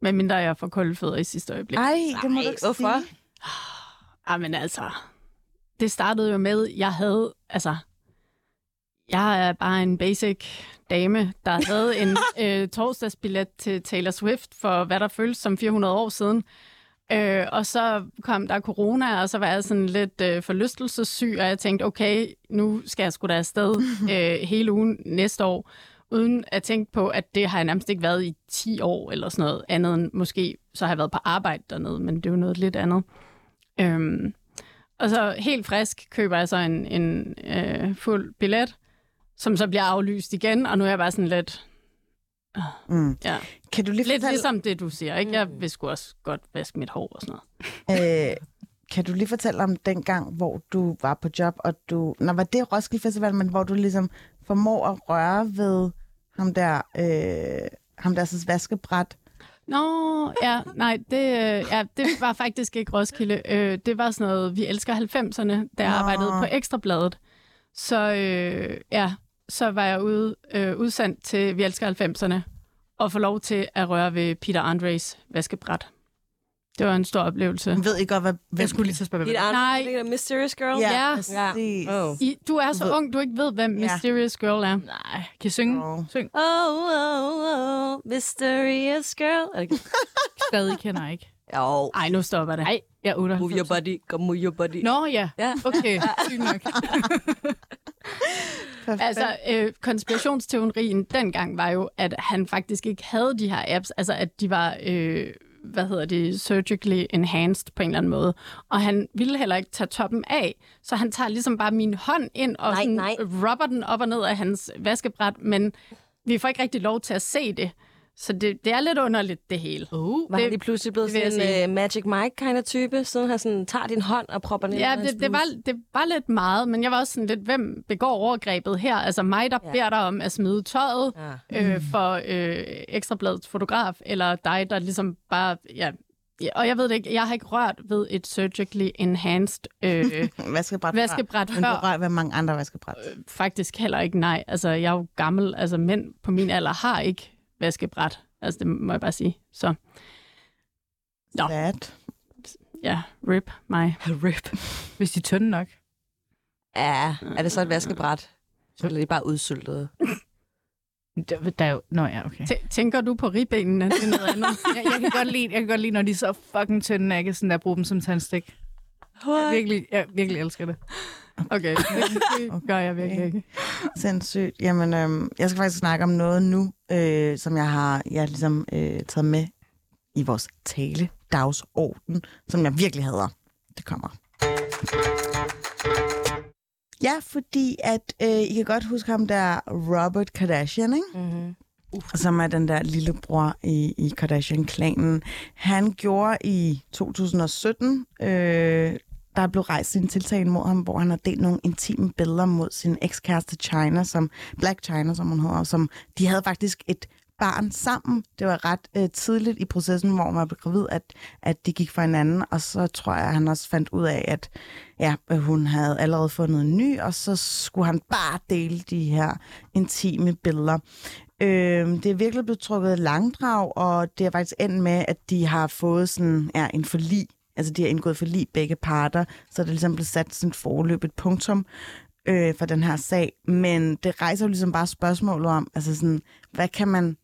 Men mindre jeg får kolde fødder i sidste øjeblik. Ej, det må Ej, du ikke hvorfor? sige. Ah, men altså, det startede jo med, jeg havde, altså, jeg er bare en basic dame, der havde en <laughs> øh, torsdagsbillet til Taylor Swift for, hvad der føles som 400 år siden. Øh, og så kom der corona, og så var jeg sådan lidt øh, forlystelsessyg, og jeg tænkte, okay, nu skal jeg sgu da afsted <laughs> øh, hele ugen næste år, uden at tænke på, at det har jeg nærmest ikke været i 10 år eller sådan noget andet end måske, så har jeg været på arbejde dernede, men det er jo noget lidt andet. Øhm, og så helt frisk køber jeg så en, en øh, fuld billet, som så bliver aflyst igen, og nu er jeg bare sådan lidt, Mm. ja, Kan du lige lidt fortælle, ligesom det, du siger. Ikke? Jeg Mm. vil sgu også godt vaske mit hår og sådan noget. øh, kan du lige fortælle om den gang, hvor du var på job, og du... Nå, var det Roskilde Festival, men hvor du ligesom formår at røre ved ham der, øh, ham der så vaskebræt? Nå, ja, nej, det, øh, ja, det var faktisk ikke Roskilde. Øh, det var sådan noget, vi elsker 90'erne, da jeg Nå. arbejdede på Ekstrabladet. Så øh, ja, så var jeg ude, øh, udsendt til Vi elsker 90'erne, og få lov til at røre ved Peter Andres vaskebræt. Det var en stor oplevelse. Jeg ved ikke godt, hvad... Jeg skulle lige at spørge, andre, Nej. det er Mysterious Girl? Ja, Ja. præcis. Oh. I, du er så Du ved- ung, du ikke ved, hvem Ja. Mysterious Girl er. Nej, kan I synge? Åh. Syng. Oh, oh, oh, mysterious girl. Er? <laughs> Stadig kender jeg ikke. Jo. Ej, nu stopper det. Nej, jeg er 98. Move your body, come move your body. Nå ja, Ja. okay, sygt nok. <laughs> <laughs> Altså, øh, konspirationsteorien dengang var jo, at han faktisk ikke havde de her apps, altså at de var, øh, hvad hedder det, surgically enhanced på en eller anden måde. Og han ville heller ikke tage toppen af, så han tager ligesom bare min hånd ind og Nej, sådan nej. rubber den op og ned af hans vaskebræt, men vi får ikke rigtig lov til at se det. Så det, det er lidt underligt, det hele. Uh, Var Det- han lige pludselig blevet sådan en uh, Magic Mike kind of type, siden han sådan tager din hånd og propper den Ja, det, det, var, det var lidt meget, men jeg var også sådan lidt, hvem begår overgrebet her? Altså mig, der Ja. beder dig om at smide tøjet Ja. øh, for øh, Ekstrabladets fotograf, eller dig, der ligesom bare... Ja, ja, og jeg ved det ikke, jeg har ikke rørt ved et surgically enhanced øh, <laughs> vaskebræt. vaskebræt Men du før. rører ved mange andre vaskebræt. Faktisk heller ikke nej. Altså, jeg er jo gammel. Altså, mænd på min alder har ikke vaskebræt. Altså, det må jeg bare sige. Så Nå. Sad. ja, rip mig. <laughs> Rip. hvis de er tynde nok. Ja, er det så et vaskebræt? Så er det bare udsultet. Der, der er jo... Nå ja, okay. T- tænker du på ribbenene? Det er noget andet. Jeg, jeg, kan godt lide, jeg kan godt lide, når de er så fucking tynde, at jeg kan sådan der bruge dem som tandstik. Jeg virkelig, jeg virkelig elsker det. Okay, det, gør jeg virkelig ikke. Sindssygt. Jamen, øhm, jeg skal faktisk snakke om noget nu, øh, som jeg har jeg ligesom øh, taget med i vores tale dagsorden, som jeg virkelig hader. Det kommer. Ja, fordi at øh, I kan godt huske ham der Robert Kardashian, ikke? Mm-hmm. som er den der lillebror i, i Kardashian-klanen. Han gjorde i 2017, øh, der er blevet rejst en tiltale mod ham, hvor han har delt nogle intime billeder mod sin ekskæreste China, som Black China, som hun hedder, som de havde faktisk et barn sammen. Det var ret øh, tidligt i processen, hvor man blev gravid, at, at de gik for hinanden, og så tror jeg, at han også fandt ud af, at ja, hun havde allerede fundet en ny, og så skulle han bare dele de her intime billeder. Øh, det er virkelig blevet trukket langdrag, og det er faktisk endt med, at de har fået sådan, ja, en forlig. Altså, de har indgået forlig begge parter, så det er ligesom blevet sat sådan forløb et punktum øh, for den her sag. Men det rejser jo ligesom bare spørgsmålet om, altså sådan, hvad kan man,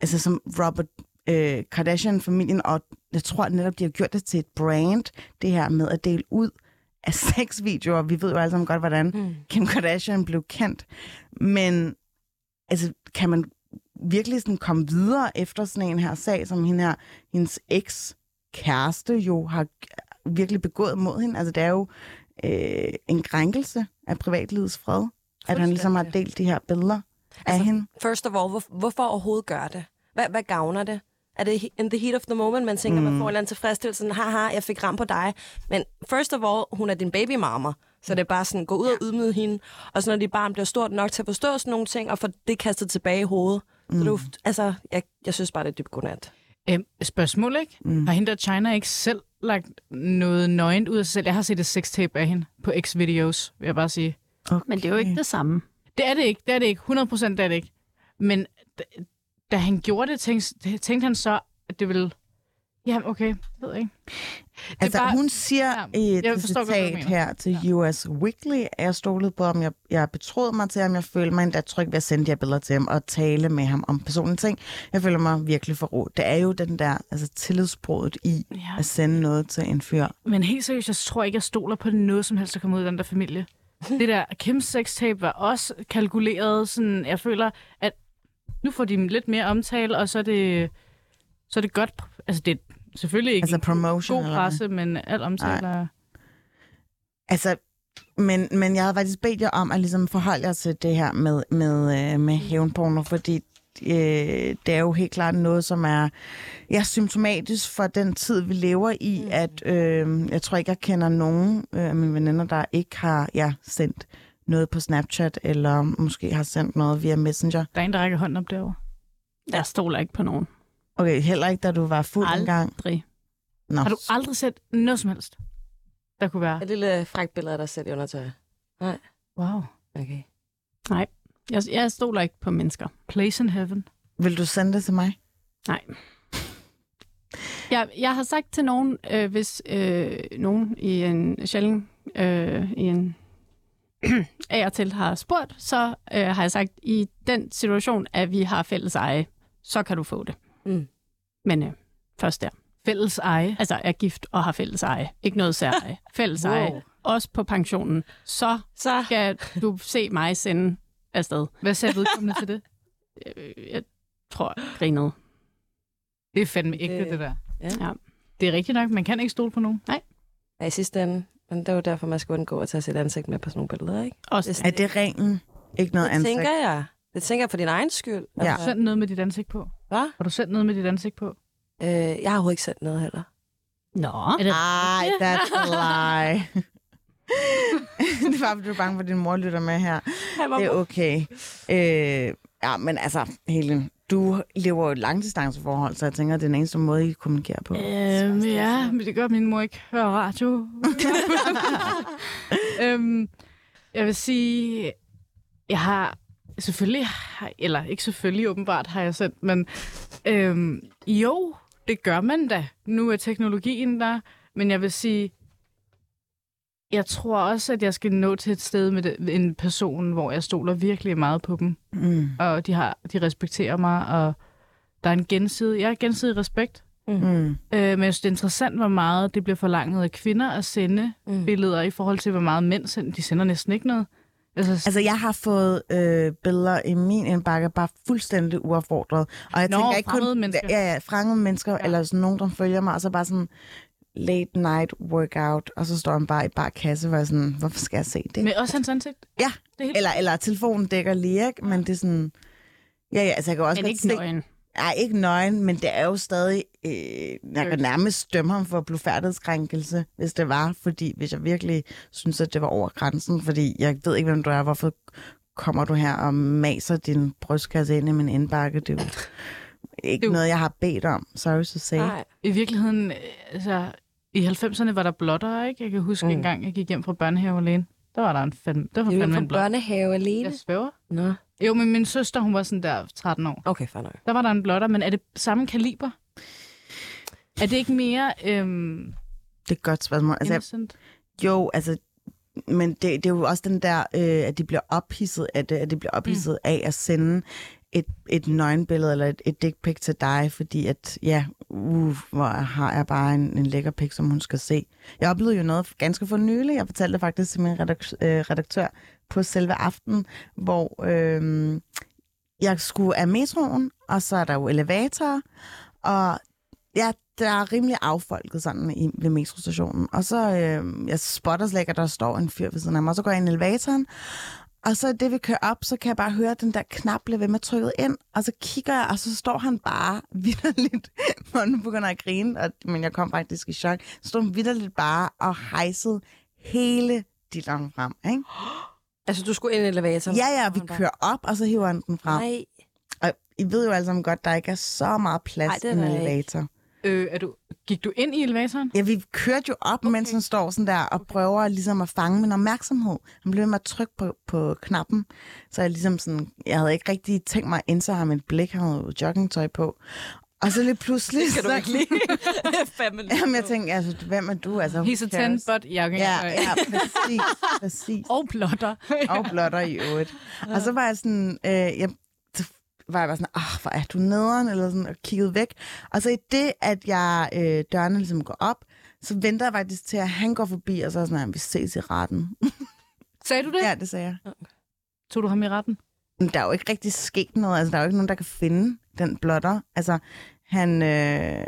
altså som Robert øh, Kardashian-familien, og jeg tror netop, de har gjort det til et brand, det her med at dele ud af <laughs> sexvideoer. Vi ved jo alle sammen godt, hvordan mm. Kim Kardashian blev kendt. Men altså, kan man virkelig sådan komme videre efter sådan en her sag, som hende her, hendes eks-kæreste jo har virkelig begået mod hende? Altså, det er jo øh, en krænkelse af privatlivets fred, at han ligesom har delt de her billeder af Altså, hende. First of all, hvor, hvorfor overhovedet gøre det? Hvad, hvad gavner det? Er det in the heat of the moment, man tænker, mm. man får en eller anden tilfredsstillelse, sådan, haha, jeg fik ram på dig. Men first of all, hun er din babymamma, så det er bare sådan, gå ud og ydmyde hende. Og så når dit barn bliver stort nok til at forstå sådan nogle ting, og få det kastet tilbage i hovedet. Mm. Så det altså, jeg, jeg synes bare, det er dybt godnat. Øhm, spørgsmål, ikke? Mm. Har hende der China ikke selv lagt noget nøgent ud af sig selv? Jeg har set et sextape af hende på X-videos, vil jeg bare sige. Okay. Men det er jo ikke det samme. Det er det ikke, det er det ikke. 100 procent det er det ikke. Men da, da han gjorde det, tænkte, tænkte han så, at det ville... Ja, okay, jeg ved ikke. Det Altså, bare- hun siger Ja, ja, et jeg forstår godt, citat mener. her til US Weekly, at jeg stolede på ham, jeg, jeg betroede mig til ham, jeg følte mig endda tryg ved at sende de her billeder til ham og tale med ham om personlige ting. Jeg føler mig virkelig forrådt. Det er jo den der altså, tillidsbruddet i Ja. at sende noget til en fyr. Men helt seriøst, jeg tror ikke, jeg stoler på noget som helst, der kommer ud af den der familie. Det der Kims sextape var også kalkuleret. Sådan, jeg føler, at nu får de lidt mere omtale, og så er det, så er det godt. Altså, det selvfølgelig ikke Altså promotion, god eller presse, men al omtale er... Altså, men, men jeg havde faktisk bedt jer om at ligesom forholde jer til det her med, med, øh, med hævnporno, fordi øh, det er jo helt klart noget, som er ja, symptomatisk for den tid, vi lever i, mm. at øh, jeg tror ikke, jeg kender nogen øh, af mine veninder, der ikke har ja, sendt noget på Snapchat, eller måske har sendt noget via Messenger. Der er en, der rækker hånden op derovre. Jeg stoler ikke på nogen. Okay, heller ikke, da du var fuld Aldrig. engang. Nå. Har du aldrig set noget som helst, der kunne være? Et lille frækt billede af dig selv i undertøj. Nej, Wow. okay. Jeg, jeg stoler ikke på mennesker. Place in heaven. Vil du sende det til mig? Nej. Jeg, jeg har sagt til nogen, øh, hvis øh, nogen i en sjældent øh, i en <clears throat> af og til har spurgt, så øh, har jeg sagt, i den situation, at vi har fælles eje, så kan du få det. Mm. Men øh, først der. Fælles eje. Altså er gift og har fælles eje. Ikke noget særeje. <laughs> Fælles Wow. eje. Også på pensionen. Så Så skal du se mig sende afsted. Hvad sagde vedkommende til det? <laughs> Øh, Jeg tror, jeg grinede. Det er fandme ægte, Det- det, det der. Ja. Ja. Det er rigtigt nok. Man kan ikke stole på nogen. ja, i sidste ende. Men det er jo derfor, man skal undgå at tage sit ansigt med på sådan nogle billeder, ikke? Også Det- Er det reglen? Ikke noget Det ansigt? tænker jeg. Det tænker jeg for din egen skyld. Ja. Du sendt noget med dit ansigt på? Hvad? Har du sendt noget med dit ansigt på? Øh, jeg har overhovedet ikke sendt noget heller. Nå. Er det Ej, that's a lie. <laughs> det var, fordi du er bange for, at din mor lytter med her. Det er okay. Øh, ja, men altså, Helen, du lever jo et langdistanceforhold, så jeg tænker, det er den eneste måde, I kommunikerer på. Øhm, ja, men det gør, at min mor ikke hører radio. <laughs> øhm, jeg vil sige, jeg har selvfølgelig, har, eller ikke selvfølgelig åbenbart har jeg sendt, men øhm, jo, det gør man da. Nu er teknologien der, men jeg vil sige, jeg tror også, at jeg skal nå til et sted med en person, hvor jeg stoler virkelig meget på dem, Mm. og de, har, de respekterer mig, og der er en gensidig, ja, gensidig respekt. Mm. Øh, men jeg synes, det er interessant, hvor meget det bliver forlanget af kvinder at sende Mm. mm. billeder i forhold til, hvor meget mænd sender. De sender næsten ikke noget. Altså, altså Altså, jeg har fået øh, billeder i min indbakke, bare fuldstændig uaffordret. Og jeg Nå, tænker ikke kun... mennesker. Ja, ja, fremmede mennesker, ja. Eller sådan nogen, der følger mig, og så bare sådan late night workout, og så står han bare i bare kasse, hvor jeg sådan, hvorfor skal jeg se det? med også hans ansigt. Ja, Det er. Eller, eller telefonen dækker lige, ikke? Men det er sådan... Ja, ja, altså jeg kan også Men godt ikke se... nøgen. Nej, ikke nøgen, men det er jo stadig... Øh, jeg kan nærmest dømme ham for blufærdighedskrænkelse, hvis det var, fordi hvis jeg virkelig synes, at det var over grænsen, fordi jeg ved ikke, hvem du er, hvorfor kommer du her og maser din brystkasse ind i min indbakke? Det er jo ikke Jo. noget, jeg har bedt om. Sorry to say. Nej. I virkeligheden, øh, altså, i 90'erne var der blotter, ikke? Jeg kan huske Mm. mm. en gang, jeg gik hjem fra børnehave alene. Der var der en fandme, der var Det fandme en fra blot. børnehave alene. Jeg svæver. Nå. Jo, men min søster, hun var sådan der 13 år. Okay, fair nok. Der var der en blotter, men er det samme kaliber? Er det ikke mere øhm, Det er et godt spørgsmål. Altså, innocent? Jo, altså, men det, det er jo også den der, øh, at de bliver ophidset af det, at de bliver ophidset mm. af at sende et, et nøgenbillede eller et, et dick pic til dig, fordi at, ja, uh, hvor har jeg bare en, en lækker pic, som hun skal se. Jeg oplevede jo noget ganske for nylig. Jeg fortalte det faktisk til min øh, redaktør på selve aften, hvor øh, jeg skulle af metroen, og så er der jo elevatorer, og ja, der er rimelig affolket sådan i, ved metrostationen. Og så, øh, jeg spotter slet ikke, at der står en fyr ved siden af mig, og så går jeg ind i elevatoren, og så det vi kører op, så kan jeg bare høre den der knap blive ved med trykket ind, og så kigger jeg, og så står han bare <laughs> vidderligt, hvor nu begynder jeg at grine, og, men jeg kom faktisk i chok, så stod han vidderligt bare og hejsede hele dilleren frem, ikke? <gasps> Altså, du skulle ind i elevatoren? Ja, ja, vi kører op, og så hiver han den frem. Nej. Og I ved jo alle sammen godt, der ikke er så meget plads Ej, i en der ikke. Øh, er du, gik du ind i elevatoren? Ja, vi kørte jo op, okay. mens han står sådan der og prøver ligesom at fange min opmærksomhed. Han blev med at trykke på, på knappen, så jeg ligesom sådan, jeg havde ikke rigtig tænkt mig at indse ham et blik, han havde jo joggingtøj på. Og så lige pludselig... <laughs> Det skal du ikke lige. <laughs> Jamen, jeg tænkte, altså, hvem er du? Altså, He's a 10, cares? but jeg Ja, ja, præcis, præcis. <laughs> Og blotter. og blotter i øvrigt. Og så var jeg sådan, øh, jeg, var jeg bare sådan, ah, hvor er du nederen, eller sådan, og kiggede væk. Og så i det, at jeg, øh, dørene ligesom går op, så venter jeg faktisk til, at han går forbi, og så er sådan, at vi ses i retten. <laughs> Sagde du det? ja, det sagde jeg. Tog du ham i retten? Men der er jo ikke rigtig sket noget. Altså, der er jo ikke nogen, der kan finde den blotter. Altså, han... Øh,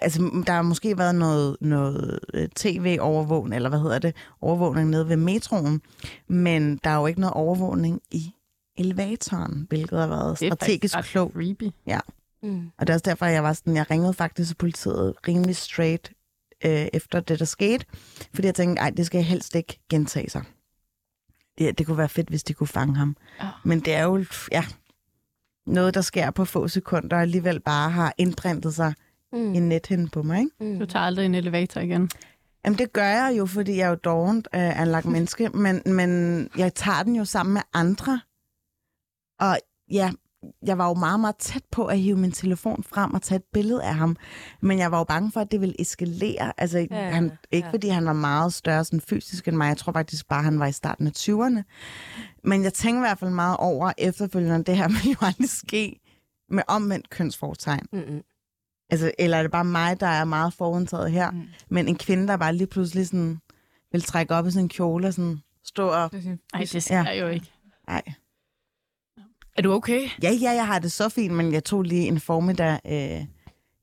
altså, der har måske været noget, noget øh, tv-overvågning, eller hvad hedder det, overvågning nede ved metroen, men der er jo ikke noget overvågning i elevatoren, hvilket har været Det er strategisk faktisk ret klogt. creepy. Mm. Og det er også derfor, jeg var sådan, jeg ringede faktisk til politiet rimelig straight øh, efter det, der skete, fordi jeg tænkte, ej, det skal helst ikke gentage sig. Det, det kunne være fedt, hvis de kunne fange ham. Ja. Men det er jo, ja, noget, der sker på få sekunder, og alligevel bare har indprintet sig Mm. i nethænden på mig, ikke? Mm. Du tager aldrig en elevator igen. Jamen, det gør jeg jo, fordi jeg er jo dovent øh, anlagt menneske, men, men jeg tager den jo sammen med andre. Og ja, jeg var jo meget, meget tæt på at hive min telefon frem og tage et billede af ham. Men jeg var jo bange for, at det ville eskalere. Altså, ja, han, ikke ja. fordi han var meget større sådan fysisk end mig. Jeg tror faktisk bare, han var i starten af 20'erne. Men jeg tænkte i hvert fald meget over efterfølgende, det her ville jo aldrig ske med omvendt kønsfortegn. Mm-mm. Altså, eller er det bare mig, der er meget forudtaget her? Mm. Men en kvinde, der bare lige pludselig sådan, vil trække op i sin kjole og sådan stå og... Nej, det sker Ja. jo ikke. Ej. Er du okay? Ja, ja, jeg har det så fint, men jeg tog lige en formiddag øh,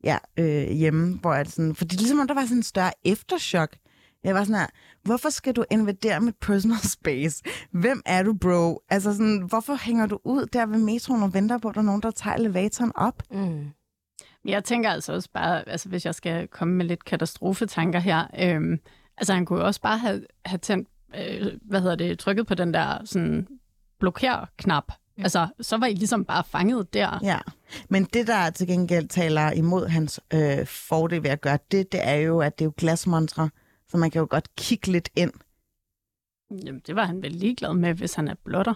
ja, øh, hjemme, hvor jeg sådan... Fordi ligesom om der var sådan en større efterchok. Jeg var sådan her, hvorfor skal du invadere mit personal <laughs> space? Hvem er du, bro? Altså sådan, hvorfor hænger du ud der ved metroen og venter på, at der er nogen, der tager elevatoren op? Mm. Jeg tænker altså også bare, altså hvis jeg skal komme med lidt katastrofetanker her, øhm, altså han kunne jo også bare have, have tændt, øh, hvad hedder det, trykket på den der sådan blokér-knap. Ja. Altså, så var I ligesom bare fanget der. Ja, men det, der til gengæld taler imod hans øh, fordel ved at gøre det, det er jo, at det er jo glasmontre, så man kan jo godt kigge lidt ind. Jamen, det var han vel ligeglad med, hvis han er blotter.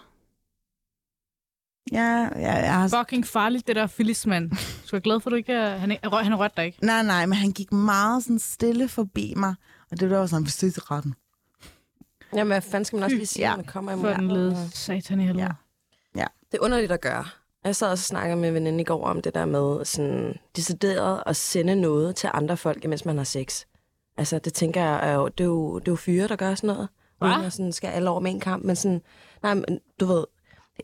Ja, ja jeg har... Fucking farligt, det der Phyllis-mand. Du er glad for, at du ikke er... Han, er, han rørte dig ikke. Nej, nej, men han gik meget sådan stille forbi mig, og det var sådan, vi ses i retten. Jamen, hvad fanden skal man også lige sige, Ja. når man kommer imod? For den lede satan i helvede. Ja. Det er underligt at gøre. Jeg sad og snakkede med en veninde i går om det der med sådan decideret at sende noget til andre folk, imens man har sex. Altså, det tænker jeg, er jo, det, er jo, det er jo fyre, der gør sådan noget. Hva? Uden at sådan skal alle over med en kamp. Men sådan, nej, men du ved,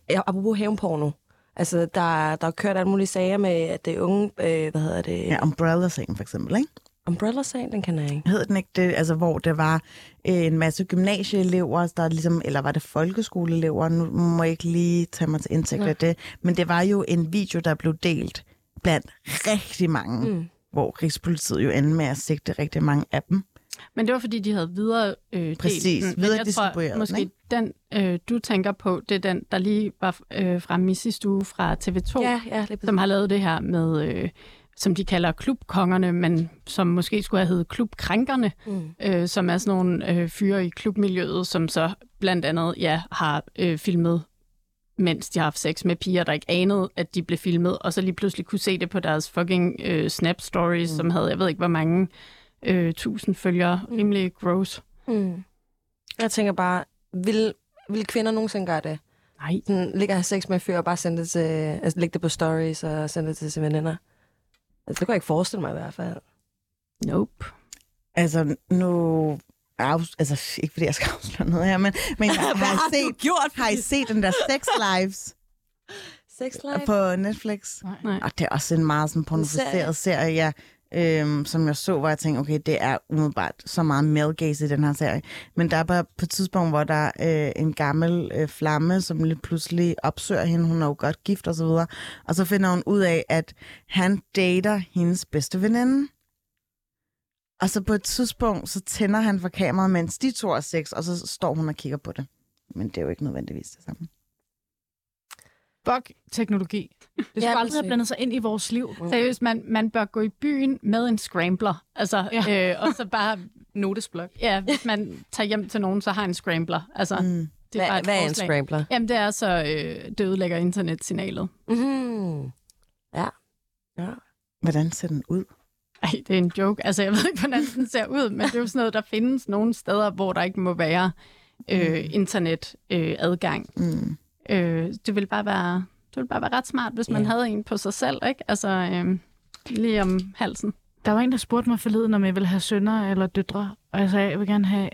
jeg, apropos hævnporno. Altså, der, der er kørt alle mulige sager med, at det er unge, øh, hvad hedder det? Ja, Umbrella-sagen for eksempel, ikke? Umbrella-sagen, den kan jeg ikke. Hed den ikke det, altså hvor det var øh, en masse gymnasieelever, der ligesom, eller var det folkeskoleelever, nu må jeg ikke lige tage mig til indtægt af det, men det var jo en video, der blev delt blandt rigtig mange, mm. hvor Rigspolitiet jo endte med at sigte rigtig mange af dem. Men det var, fordi de havde videre øh, Præcis, delt videre jeg distribueret tror, den, måske ikke? den, øh, du tænker på, det er den, der lige var øh, fremme i sidste uge fra TV2, Ja, ja, som har lavet det her med, øh, som de kalder klubkongerne, men som måske skulle have heddet klubkrænkerne, Mm. øh, som er sådan nogle øh, fyre i klubmiljøet, som så blandt andet ja, har øh, filmet mens de har haft sex med piger, der ikke anede, at de blev filmet, og så lige pludselig kunne se det på deres fucking øh, Snap Stories, mm. som havde, jeg ved ikke hvor mange øh, tusind følgere. Rimelig gross. Mm. Jeg tænker bare, vil, vil kvinder nogensinde gøre det? Nej. Sådan, ligge og have sex med fyr og bare sende det til, altså lægge det på stories og sende det til sine veninder? Altså, det kan jeg ikke forestille mig i hvert fald. Nope. Altså, nu... Af, altså, ikke fordi jeg skal <laughs> afsløre noget her, men, men <laughs> har, har, I set, gjort? har I set den der Sex Lives Sex life? på Netflix? Nej. Og det er også en meget sådan pornoficeret serie, ja, øhm, som jeg så, hvor jeg tænkte, okay, det er umiddelbart så meget male gaze i den her serie. Men der er bare på et tidspunkt, hvor der er øh, en gammel øh, flamme, som lige pludselig opsøger hende. Hun er jo godt gift og så videre. Og så finder hun ud af, at han dater hendes bedste veninde. Og så på et tidspunkt, så tænder han for kameraet, mens de to er sex, og så står hun og kigger på det. Men det er jo ikke nødvendigvis det samme. Fuck teknologi. Det skulle Ja, aldrig have blandet sig ind i vores liv. Seriøst, man, man bør gå i byen med en scrambler. Altså, ja. øh, og så bare, Notesblok. ja, hvis man tager hjem til nogen, så har en scrambler. Altså, mm. Mm. det er bare Hvad, er en scrambler? Jamen, det er så, øh, det ødelægger internetsignalet. Mm. Ja. ja. Hvordan ser den ud? Ej, det er en joke. Altså, jeg ved ikke, hvordan den ser ud, men det er jo sådan noget, der findes nogle steder, hvor der ikke må være øh, internetadgang. Øh, adgang. Mm. Øh, det ville bare være det ville bare være ret smart, hvis man Ja. havde en på sig selv, ikke? Altså, øh, lige om halsen. Der var en, der spurgte mig forleden, om jeg ville have sønner eller døtre. Og jeg sagde, jeg vil gerne have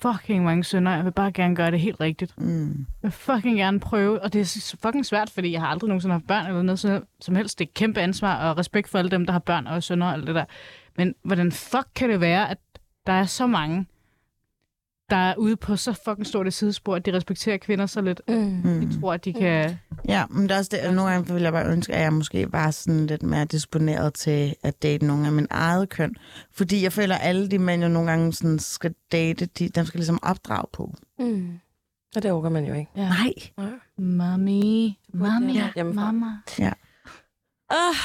fucking mange sønner. Jeg vil bare gerne gøre det helt rigtigt. Mm. Jeg vil fucking gerne prøve. Og det er fucking svært, fordi jeg har aldrig nogensinde haft børn eller noget som- som helst. Det er et kæmpe ansvar og respekt for alle dem, der har børn og sønner og alt det der. Men hvordan fuck kan det være, at der er så mange, der er ude på så fucking stort et sidespor, at de respekterer kvinder så lidt. Mm. Mm. De tror, at de kan... Ja, men det er også det, at nogle gange vil jeg bare ønske, at jeg måske var sådan lidt mere disponeret til at date nogle af min eget køn. Fordi jeg føler, at alle de mænd jo nogle gange sådan skal date, de, dem skal ligesom opdrage på. Mm. Og det overgår man jo ikke. Ja. Nej. Mami, mami, Ja, hjemmefra. mamma. Uh,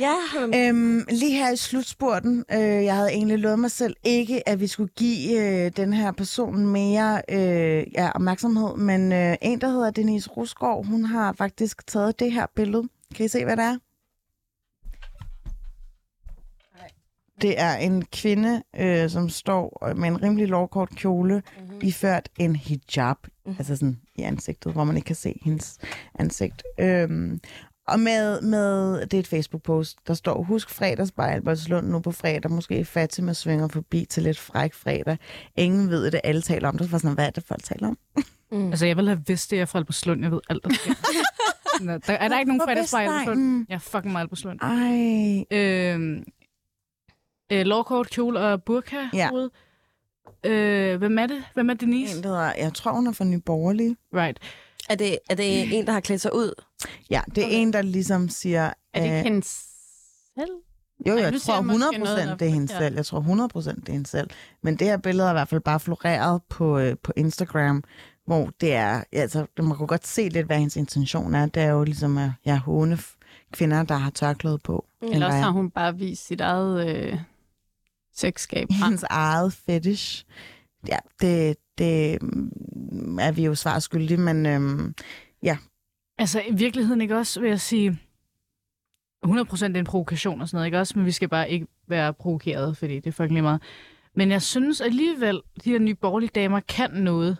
ja, Øhm, lige her i slutspurten, øh, jeg havde egentlig lovet mig selv ikke, at vi skulle give øh, den her person mere øh, ja, opmærksomhed, men øh, en, der hedder Denise Rusgaard, hun har faktisk taget det her billede. Kan I se, hvad det er? Det er en kvinde, øh, som står med en rimelig lovkort kjole, mm-hmm. iført en hijab, mm-hmm. altså sådan i ansigtet, hvor man ikke kan se hendes ansigt. Øhm, og med, med, det er et Facebook-post, der står, husk fredagsbar Albertslund nu på fredag, måske Fatima svinger forbi til lidt fræk fredag. Ingen ved det, alle taler om det. Så var sådan, hvad er det, folk taler om? mm. Altså, jeg ville have vidst det, jeg er fra Albertslund. Jeg ved alt, der sker. Nå, der, er der ikke nogen På fredagsbar Albertslund? Jeg er fucking meget Albertslund. Ej, Øhm, øh, lovkort, kjole og burka. Ja. hoved. Øh, hvem er det? Hvem er Denise? en, der hedder, jeg tror, hun er fra Nye Borgerlige. Right. Er, det, er det en, der har klædt sig ud? Ja, det er okay. en, der ligesom siger... Er det øh, ikke hendes selv? Jo, Ej, jeg siger tror jeg måske noget, 100% der- det er hende ja. selv. Jeg tror 100% det er hende selv. Men det her billede er i hvert fald bare floreret på, øh, på Instagram, hvor det er, altså, man kunne godt se lidt, hvad hendes intention er. Det er jo ligesom at ja, håne kvinder, der har tørklæde på. Eller også har hun bare vist sit eget øh, sexskab hendes eget fetish. Ja, det, det mm, er vi jo svar skyldige, men øhm, Altså, i virkeligheden ikke også, vil jeg sige, 100% det er en provokation og sådan noget, ikke også? Men vi skal bare ikke være provokeret, fordi det er fucking lige meget. Men jeg synes alligevel, de der nye borgerlige damer kan noget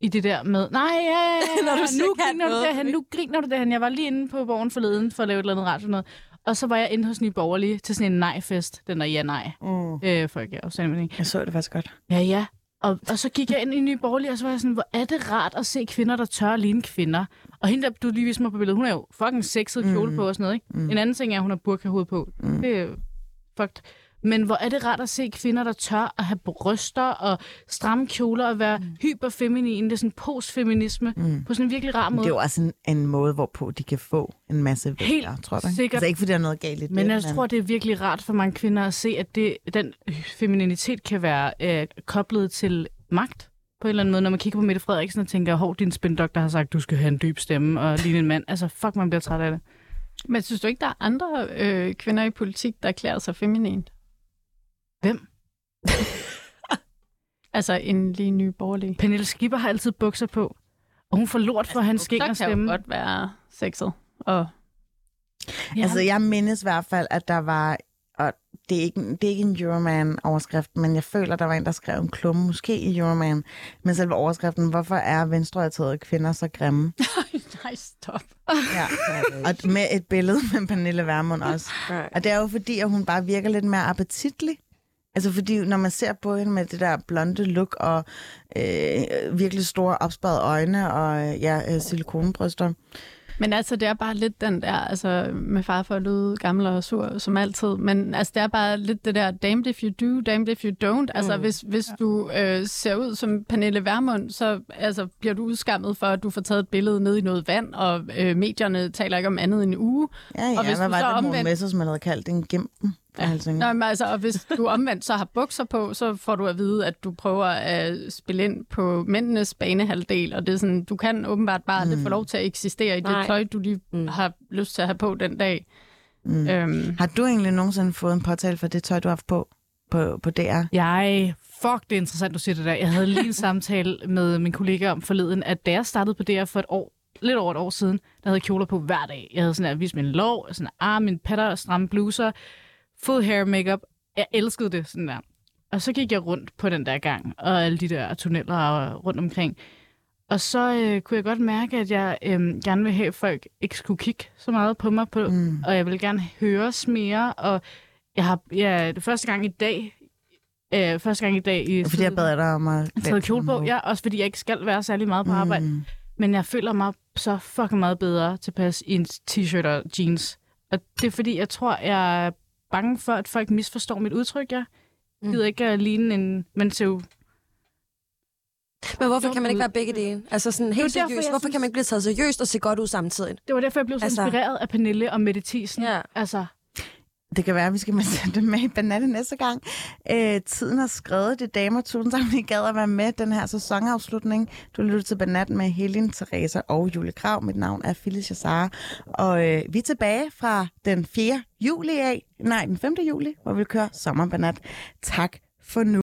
i det der med, nej, ja, ja, ja, <laughs> Når du nu griner du noget. derhen, nu griner du derhen. Jeg var lige inde på borgen forleden for at lave et eller andet radio noget. Og så var jeg inde hos Nye Borgerlige til sådan en nej-fest. Den der ja-nej. mm. Øh, folk er afstemning. jeg så det faktisk godt. Ja, ja. Og, og så gik jeg ind i Nye Borgerlige, og så var jeg sådan, hvor er det rart at se kvinder, der tør ligne kvinder. Og hende, der du lige viste mig på billedet, hun er jo fucking sexet kjole Mm. på og sådan noget, ikke? Mm. En anden ting er, at hun har burka hoved på. Mm. Det er fucked. Men hvor er det rart at se kvinder, der tør at have bryster og stramme kjoler og være mm. hyperfeminine. Det er sådan postfeminisme mm. på sådan en virkelig rar Men måde. det er jo også en, en måde, hvorpå de kan få en masse Helt tror ikke? sikkert. Altså ikke, fordi der er noget galt i det. Men jeg tror, det er virkelig rart for mange kvinder at se, at det, den femininitet kan være øh, koblet til magt på en eller anden måde. Når man kigger på Mette Frederiksen og tænker, hov, din spindoktor har sagt, du skal have en dyb stemme og ligne en mand. Altså, fuck, man bliver træt af det. Men synes du ikke, der er andre øh, kvinder i politik, der klæder sig feminint? Hvem? <laughs> Altså en lige ny borgerlig. Pernille Skipper har altid bukser på. Og hun får lort for hans skæg og Så kan jo stemme. godt være sexet. Og Ja. Altså, jeg mindes i hvert fald, at der var, og det er ikke, det er ikke en Euroman-overskrift, men jeg føler, der var en, der skrev en klumme, måske i Euroman, men selve overskriften, hvorfor er venstreorienterede kvinder så grimme? <laughs> nej, stop. Ja. Og med et billede med Pernille Vermund også. Og det er jo fordi, at hun bare virker lidt mere appetitlig. Altså fordi, når man ser på hende med det der blonde look og øh, virkelig store opsparede øjne og øh, ja, øh, silikonebryster. Men altså, det er bare lidt den der, altså med far for at lyde gammel og sur, som altid. Men altså, det er bare lidt det der, damned if you do, damned if you don't. Altså, Mm. hvis, hvis du øh, ser ud som Pernille Vermund, så altså, bliver du udskammet for, at du får taget et billede ned i noget vand, og øh, medierne taler ikke om andet end en uge. Ja, ja, Og hvis hvad du var så det, Morten omvendt- Messersmith havde kaldt en gimpen? Ja. Nå, men altså, og hvis du omvendt så har bukser på, så får du at vide, at du prøver at spille ind på mændenes banehalvdel, og det er sådan, du kan åbenbart bare aldrig få lov til at eksistere i det Nej. tøj, du lige Mm. har lyst til at have på den dag. Mm. Øhm, Har du egentlig nogensinde fået en påtale for det tøj, du har haft på på, på DR? Jeg, fuck, det er interessant, du siger det der. Jeg havde lige en samtale med min kollega om forleden, at da jeg startede på DR for et år, lidt over et år siden, der havde jeg kjoler på hver dag. Jeg havde sådan at vise min lov, sådan arm, min patter, stramme bluser, full hair makeup. Jeg elskede det sådan der. Og så gik jeg rundt på den der gang, og alle de der tunneller rundt omkring. Og så øh, kunne jeg godt mærke, at jeg øh, gerne vil have, at folk ikke skulle kigge så meget på mig, på, Mm. og jeg vil gerne høres mere. Og jeg har ja, det første gang i dag, øh, første gang i dag i Fordi jeg bad dig om at... taget kjole på, ja, også fordi jeg ikke skal være særlig meget på arbejde. Mm. Men jeg føler mig så fucking meget bedre tilpas i en t-shirt og jeans. Og det er fordi, jeg tror, jeg bange for, at folk misforstår mit udtryk. Jeg Mm. gider ikke at ligne en... Man ser jo... Men hvorfor kan man ikke være begge dele? Altså sådan helt derfor, seriøst. jeg Hvorfor synes- kan man ikke blive taget seriøst og se godt ud samtidig? Det var derfor, jeg blev så Altså- inspireret af Pernille og Mette Thiesen. Ja. Altså, det kan være, at vi skal sende <laughs> dem med i bananen næste gang. Øh, tiden er skrevet. Det er damer. Tusind tak, fordi I gad at være med den her sæsonafslutning. Du lytter til Banat med Helene, Teresa og Julie Krav. Mit navn er Phyllis Jassara. Og øh, vi er tilbage fra den 4. juli af. Nej, den 5. juli, hvor vi kører sommerbanat. Tak for nu.